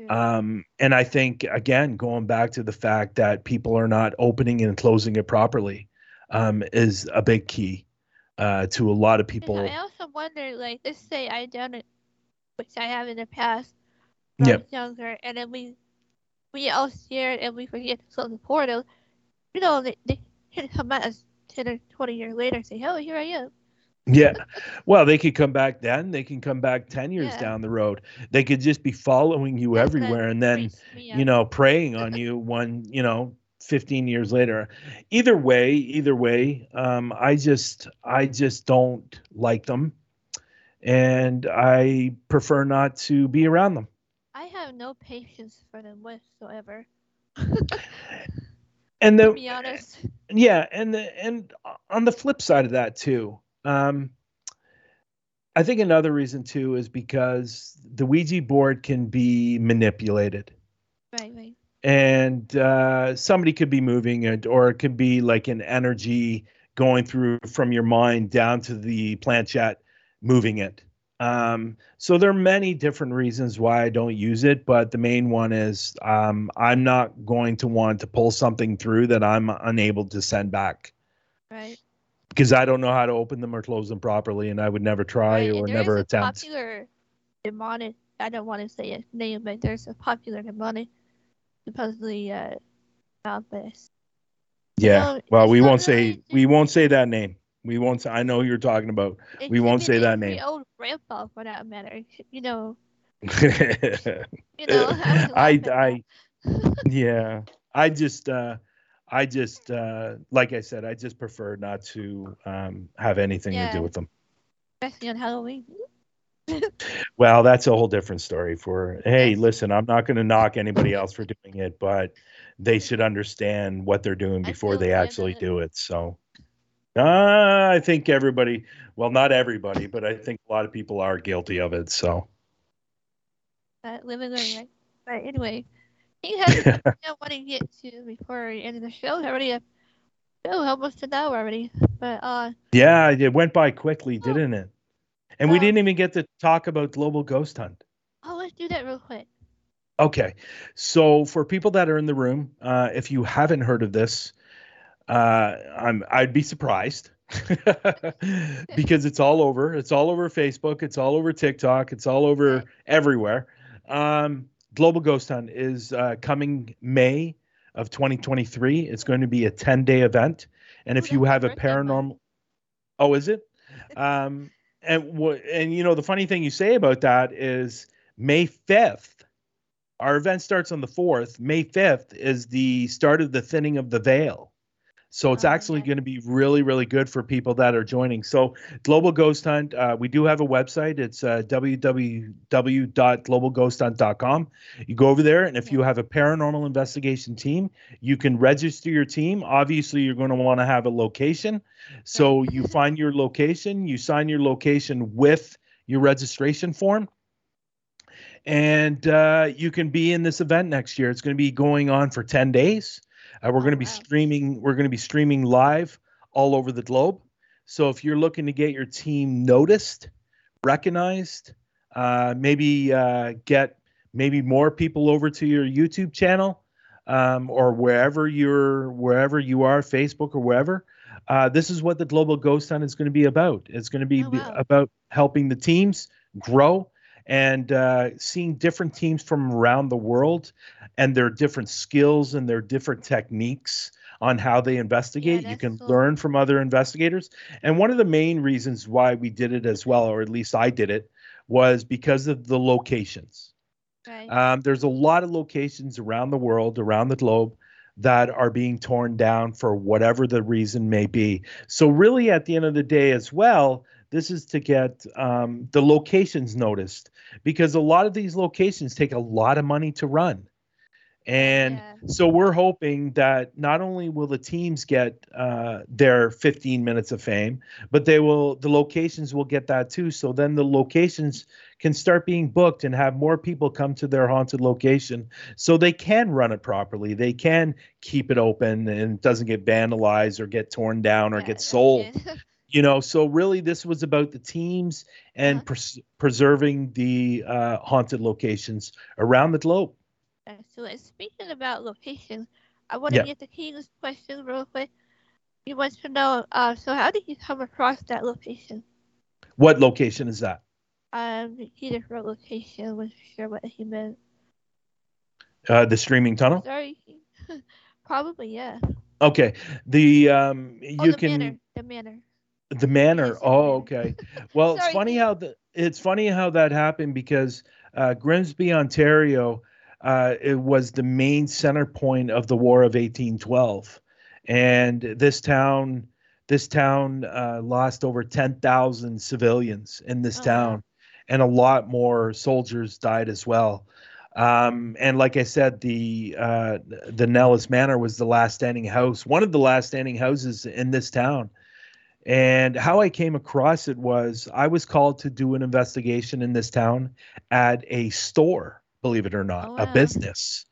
Um, and I think again, going back to the fact that people are not opening and closing it properly, um, is a big key uh, to a lot of And people. I also wonder, like, let's say I done it, which I have in the past when Yep. I was younger, and then we we all scared and we forget to close the portal. You know, they, they can come out as 10 or 20 years later and say, oh, here I am. Yeah. Well, they could come back then. They can come back 10 years Yeah. down the road. They could just be following you That's everywhere and then, you know, preying on you one, you know, 15 years later. Either way, either way, um, I just, I just don't like them. And I prefer not to be around them. I have no patience for them whatsoever, And to the, be honest. yeah and the and on the flip side of that too um i think another reason too is because the ouija board can be manipulated Right, right. and uh somebody could be moving it or it could be like an energy going through from your mind down to the planchette moving it um so there are many different reasons why i don't use it but the main one is um i'm not going to want to pull something through that i'm unable to send back Right. Because I don't know how to open them or close them properly, and I would never try right. or never attempt. popular demonic, I don't want to say a name, but there's a popular demonic, supposedly, uh, about this. Yeah. know, well, we won't say we won't say that name. We won't. Say, I know who you're talking about. We won't say that name. old grandpa, for that matter. You know, I you know. I, I, would yeah. I just uh I just uh like I said, I just prefer not to um have anything to do with them. especially on Halloween. Well, that's a whole different story for hey, listen, I'm not going to knock anybody else for doing it, but they should understand what they're doing before they actually do it. So uh, I think everybody, well, not everybody, but I think a lot of people are guilty of it. So That living learning, right? But anyway, he has something I want to get to before we end the show. Already, a show almost an hour already. But uh, yeah, it went by quickly, Oh. didn't it? And we didn't even get to talk about global ghost hunt. oh, let's do that real quick. Okay. So for people that are in the room, uh, if you haven't heard of this, uh, I'm I'd be surprised because it's all over. It's all over Facebook. It's all over TikTok. It's all over everywhere. Um, Global Ghost Hunt is uh, coming May of 2023. It's going to be a 10 day event, and Oh, if you have a paranormal, oh, is it? Um, and what? And you know the funny thing you say about that is May 5th. Our event starts on the 4th. May 5th is the start of the thinning of the veil. So it's Oh, actually yeah. going to be really, really good for people that are joining. So Global Ghost Hunt, uh, we do have a website. It's uh, www.globalghosthunt.com. You go over there, and if you have a paranormal investigation team, you can register your team. Obviously, you're going to want to have a location. So you find your location, you sign your location with your registration form, and uh, you can be in this event next year. It's going to be going on for 10 days. Uh, we're going to be wow. streaming. We're going to be streaming live all over the globe. So if you're looking to get your team noticed, recognized, uh, maybe uh, get maybe more people over to your YouTube channel um, or wherever you're wherever you are, Facebook or wherever. Uh, this is what the Global Ghost Hunt is going to be about. It's going to be Oh, be- about helping the teams grow and uh, seeing different teams from around the world and their different skills and their different techniques on how they investigate. you can cool. learn from other investigators. And one of the main reasons why we did it as well, or at least I did it, was because of the locations. Right. Um, there's a lot of locations around the world, around the globe, that are being torn down for whatever the reason may be. So, really, at the end of the day, as well, this is to get um, the locations noticed because a lot of these locations take a lot of money to run. And Yeah. so we're hoping that not only will the teams get uh, their 15 minutes of fame, but they will the locations will get that too. So then the locations can start being booked and have more people come to their haunted location, so they can run it properly. They can keep it open and it doesn't get vandalized or get torn down or Yeah, get sold you know so really this was about the teams and Uh-huh. pres- preserving the uh, haunted locations around the globe Excellent. Speaking about locations, I want to Yeah. get the King's question real quick. He wants to know, uh, so how did you come across that location? what location is that Um, he just wrote location, wasn't sure what he meant. uh, the Screaming Tunnel Sorry. Probably, yeah. okay the um Oh, you the can manor. The manor. the manor Yes, oh okay well it's funny how the it's funny how that happened because uh, grimsby ontario uh, it was the main center point of the war of 1812 and this town this town uh, lost over 10,000 civilians in this Oh, town and a lot more soldiers died as well. Um, and like I said, the uh, the Nelles Manor was the last standing house, one of the last standing houses in this town. And how I came across it was I was called to do an investigation in this town at a store, believe it or not, Oh, a business.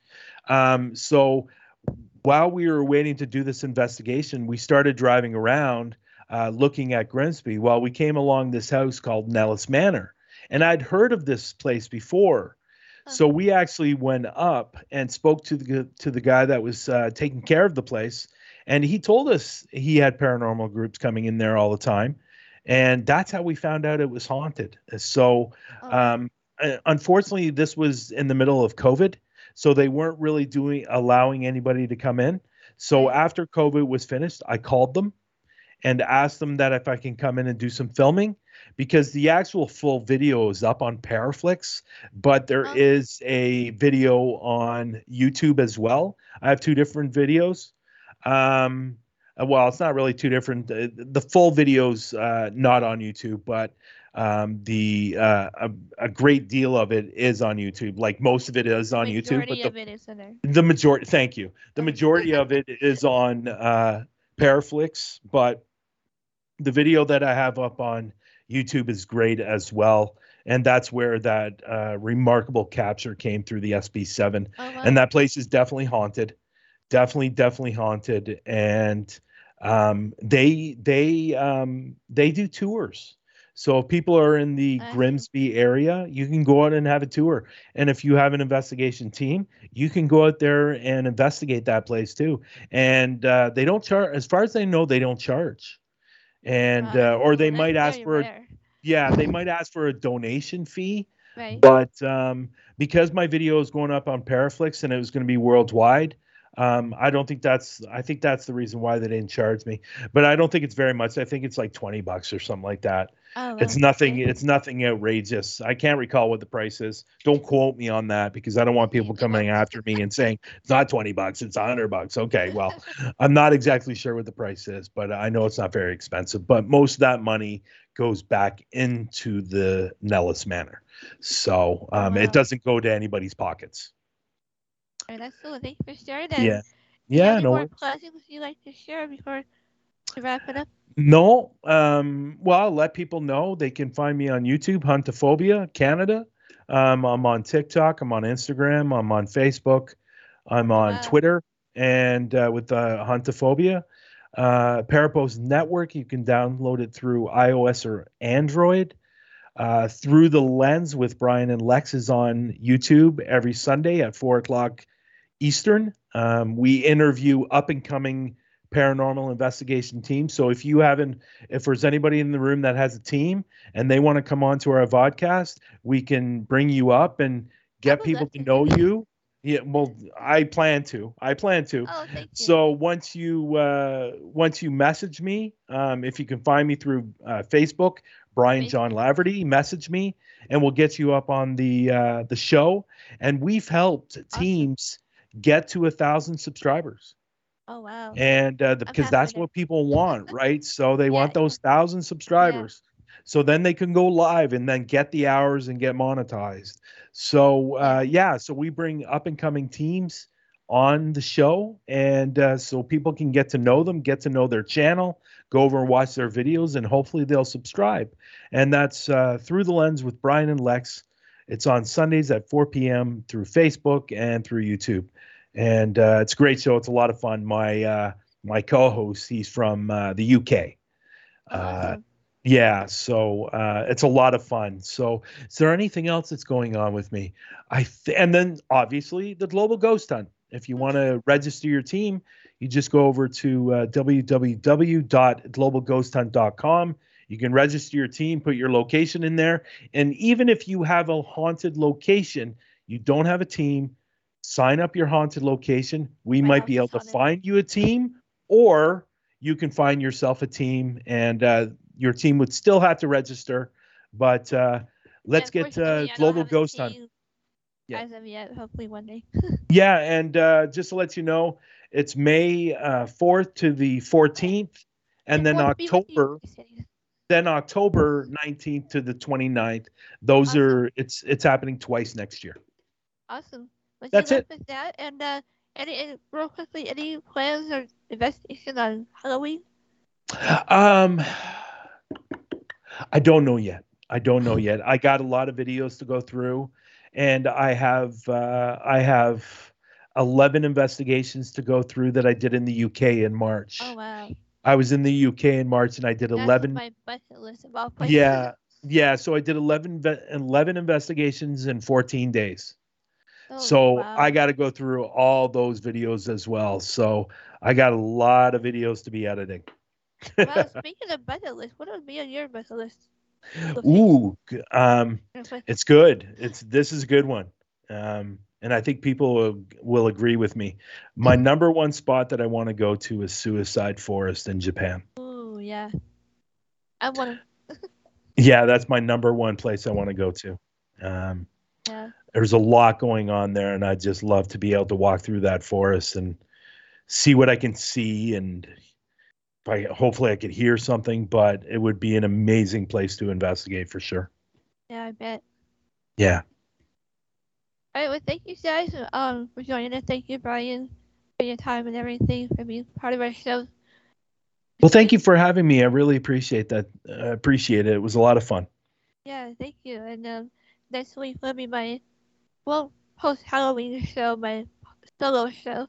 Um, so while we were waiting to do this investigation, we started driving around uh, looking at Grimsby. Well, we came along this house called Nelles Manor, and I'd heard of this place before. So we actually went up and spoke to the to the guy that was uh, taking care of the place, and he told us he had paranormal groups coming in there all the time, and that's how we found out it was haunted. So Oh, um, unfortunately, this was in the middle of COVID, so they weren't really doing allowing anybody to come in. So after COVID was finished, I called them and asked them that if I can come in and do some filming because the actual full video is up on Paraflix, but there Oh. is a video on YouTube as well. I have two different videos. Um, uh, well, it's not really two different. uh, The full video's uh, not on YouTube, but um, the uh, a, a great deal of it is on YouTube. Like most of it is on YouTube, but majority the of it is in there. the majority thank you the majority of it is on uh paraflix but the video that i have up on youtube is great as well and that's where that uh remarkable capture came through the sb7 Oh, wow. and that place is definitely haunted definitely definitely haunted and um they they um they do tours so if people are in the see. grimsby area you can go out and have a tour. And if you have an investigation team you can go out there and investigate that place too. And uh, they don't charge as far as i know they don't charge. And Wow, uh, or they might ask for a, yeah they might ask for a donation fee. Right. but um, because my video is going up on Paraflix and it was going to be worldwide, um, I don't think that's. I think that's the reason why they didn't charge me. But I don't think it's very much. I think it's like twenty bucks or something like that. Oh, It's nothing. It's nothing outrageous. I can't recall what the price is. Don't quote me on that because I don't want people coming after me and saying it's not twenty bucks. It's a hundred bucks. Okay, well, I'm not exactly sure what the price is, but I know it's not very expensive. But most of that money goes back into the Nelles Manor, so um, Wow. it doesn't go to anybody's pockets. Alright, that's cool. Thank you for sharing that. Yeah, you yeah, any no, more worries. you'd like to share before we wrap it up? no. Um, well, I'll let people know they can find me on YouTube, Hauntophobia Canada. Um, I'm on TikTok. I'm on Instagram. I'm on Facebook. I'm on Wow. Twitter, and uh, with uh, Hauntophobia. Uh, Parapost Network, you can download it through iOS or Android. Uh, through the lens with Bryan and Lex is on YouTube every Sunday at four o'clock Eastern. Um, we interview up and coming paranormal investigation teams. So if you haven't, if there's anybody in the room that has a team and they want to come on to our vodcast, we can bring you up and get people to know you. Yeah, well, I plan to. I plan to. Oh, thank you. So once you uh, once you message me, um, if you can find me through uh, Facebook, Bryan. John Laverty, message me, and we'll get you up on the uh, the show. And we've helped teams get to a thousand subscribers, oh wow. and uh, the, because that's what people want, right? So they Yeah, want those thousand subscribers. So then they can go live and then get the hours and get monetized. So uh, yeah, so we bring up and coming teams on the show, and uh, so people can get to know them, get to know their channel, go over and watch their videos, and hopefully they'll subscribe. And that's uh, through the lens with Bryan and Lex. It's on Sundays at 4 p.m. through Facebook and through YouTube, and uh, it's a great show. It's a lot of fun. My uh, my co-host, he's from uh, the UK. Uh, yeah, so uh, it's a lot of fun. So, is there anything else that's going on with me? I th- and then obviously the Global Ghost Hunt. If you want to register your team, you just go over to uh, www.globalghosthunt.com. You can register your team, put your location in there, and even if you have a haunted location, you don't have a team, sign up your haunted location. We My might be able to find you a team, or you can find yourself a team, and uh, your team would still have to register. But uh, let's get uh, Global Ghost Hunt. Yeah. As of yet, hopefully one day. Yeah, and uh, just to let you know, it's May uh, 4th to the 14th, and then be you, October. Then October 19th to the 29th. Those Awesome. are it's it's happening twice next year. Awesome. Well, That's it. With that, and uh, any, any real quickly, any plans or investigation on Halloween? Um, I don't know yet. I don't know yet. I got a lot of videos to go through, and I have uh, I have eleven investigations to go through that I did in the UK in March. Oh wow, I was in the UK in March, and I did that's eleven. my bucket list of all places. Yeah, yeah. So I did 11, 11 investigations in fourteen days. Oh, so wow. I got to go through all those videos as well. So I got a lot of videos to be editing. well, speaking of bucket list, what would be on your bucket list? Ooh, um, it's good. It's this is a good one. Um, and I think people will, will agree with me. My number one spot that I want to go to is Suicide Forest in Japan. Oh yeah. I want to. Yeah, that's my number one place I want to go to. Um, Yeah. there's a lot going on there, and I just love to be able to walk through that forest and see what I can see, and if I, hopefully I could hear something. But it would be an amazing place to investigate for sure. Yeah, I bet. Yeah. All right, well, thank you guys um, for joining us. Thank you, Bryan, for your time and everything, for being part of our show. Well, thank you for having me. I really appreciate that. I appreciate it. It was a lot of fun. Yeah, thank you. And um, next week will be my, well, post Halloween show, my solo show.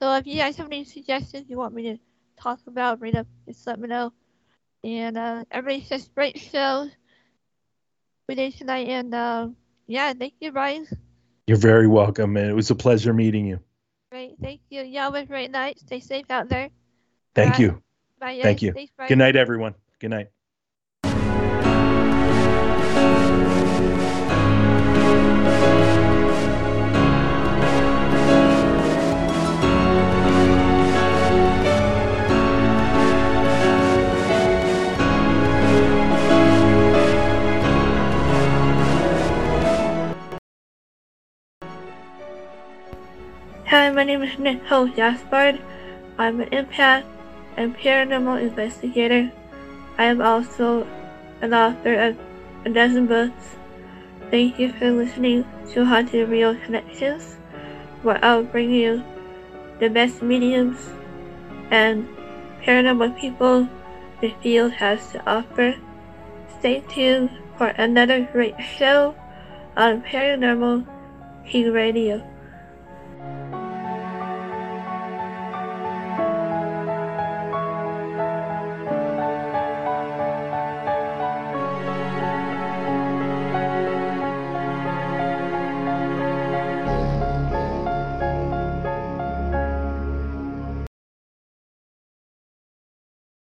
So if you guys have any suggestions you want me to talk about, bring up, just let me know. And uh, everybody says great show we did tonight. And uh, yeah, thank you, Bryan. You're very welcome, and it was a pleasure meeting you. Great, thank you. Y'all have a great night. Stay safe out there. Thank Bye. you. Bye. Thank you. Thanks, Good night, everyone. Good night. Hi, my name is Nicole Gaspard. I'm an empath and paranormal investigator. I am also an author of a dozen books. Thank you for listening to Haunted Real Connections, where I'll bring you the best mediums and paranormal people the field has to offer. Stay tuned for another great show on Paranormal King Radio.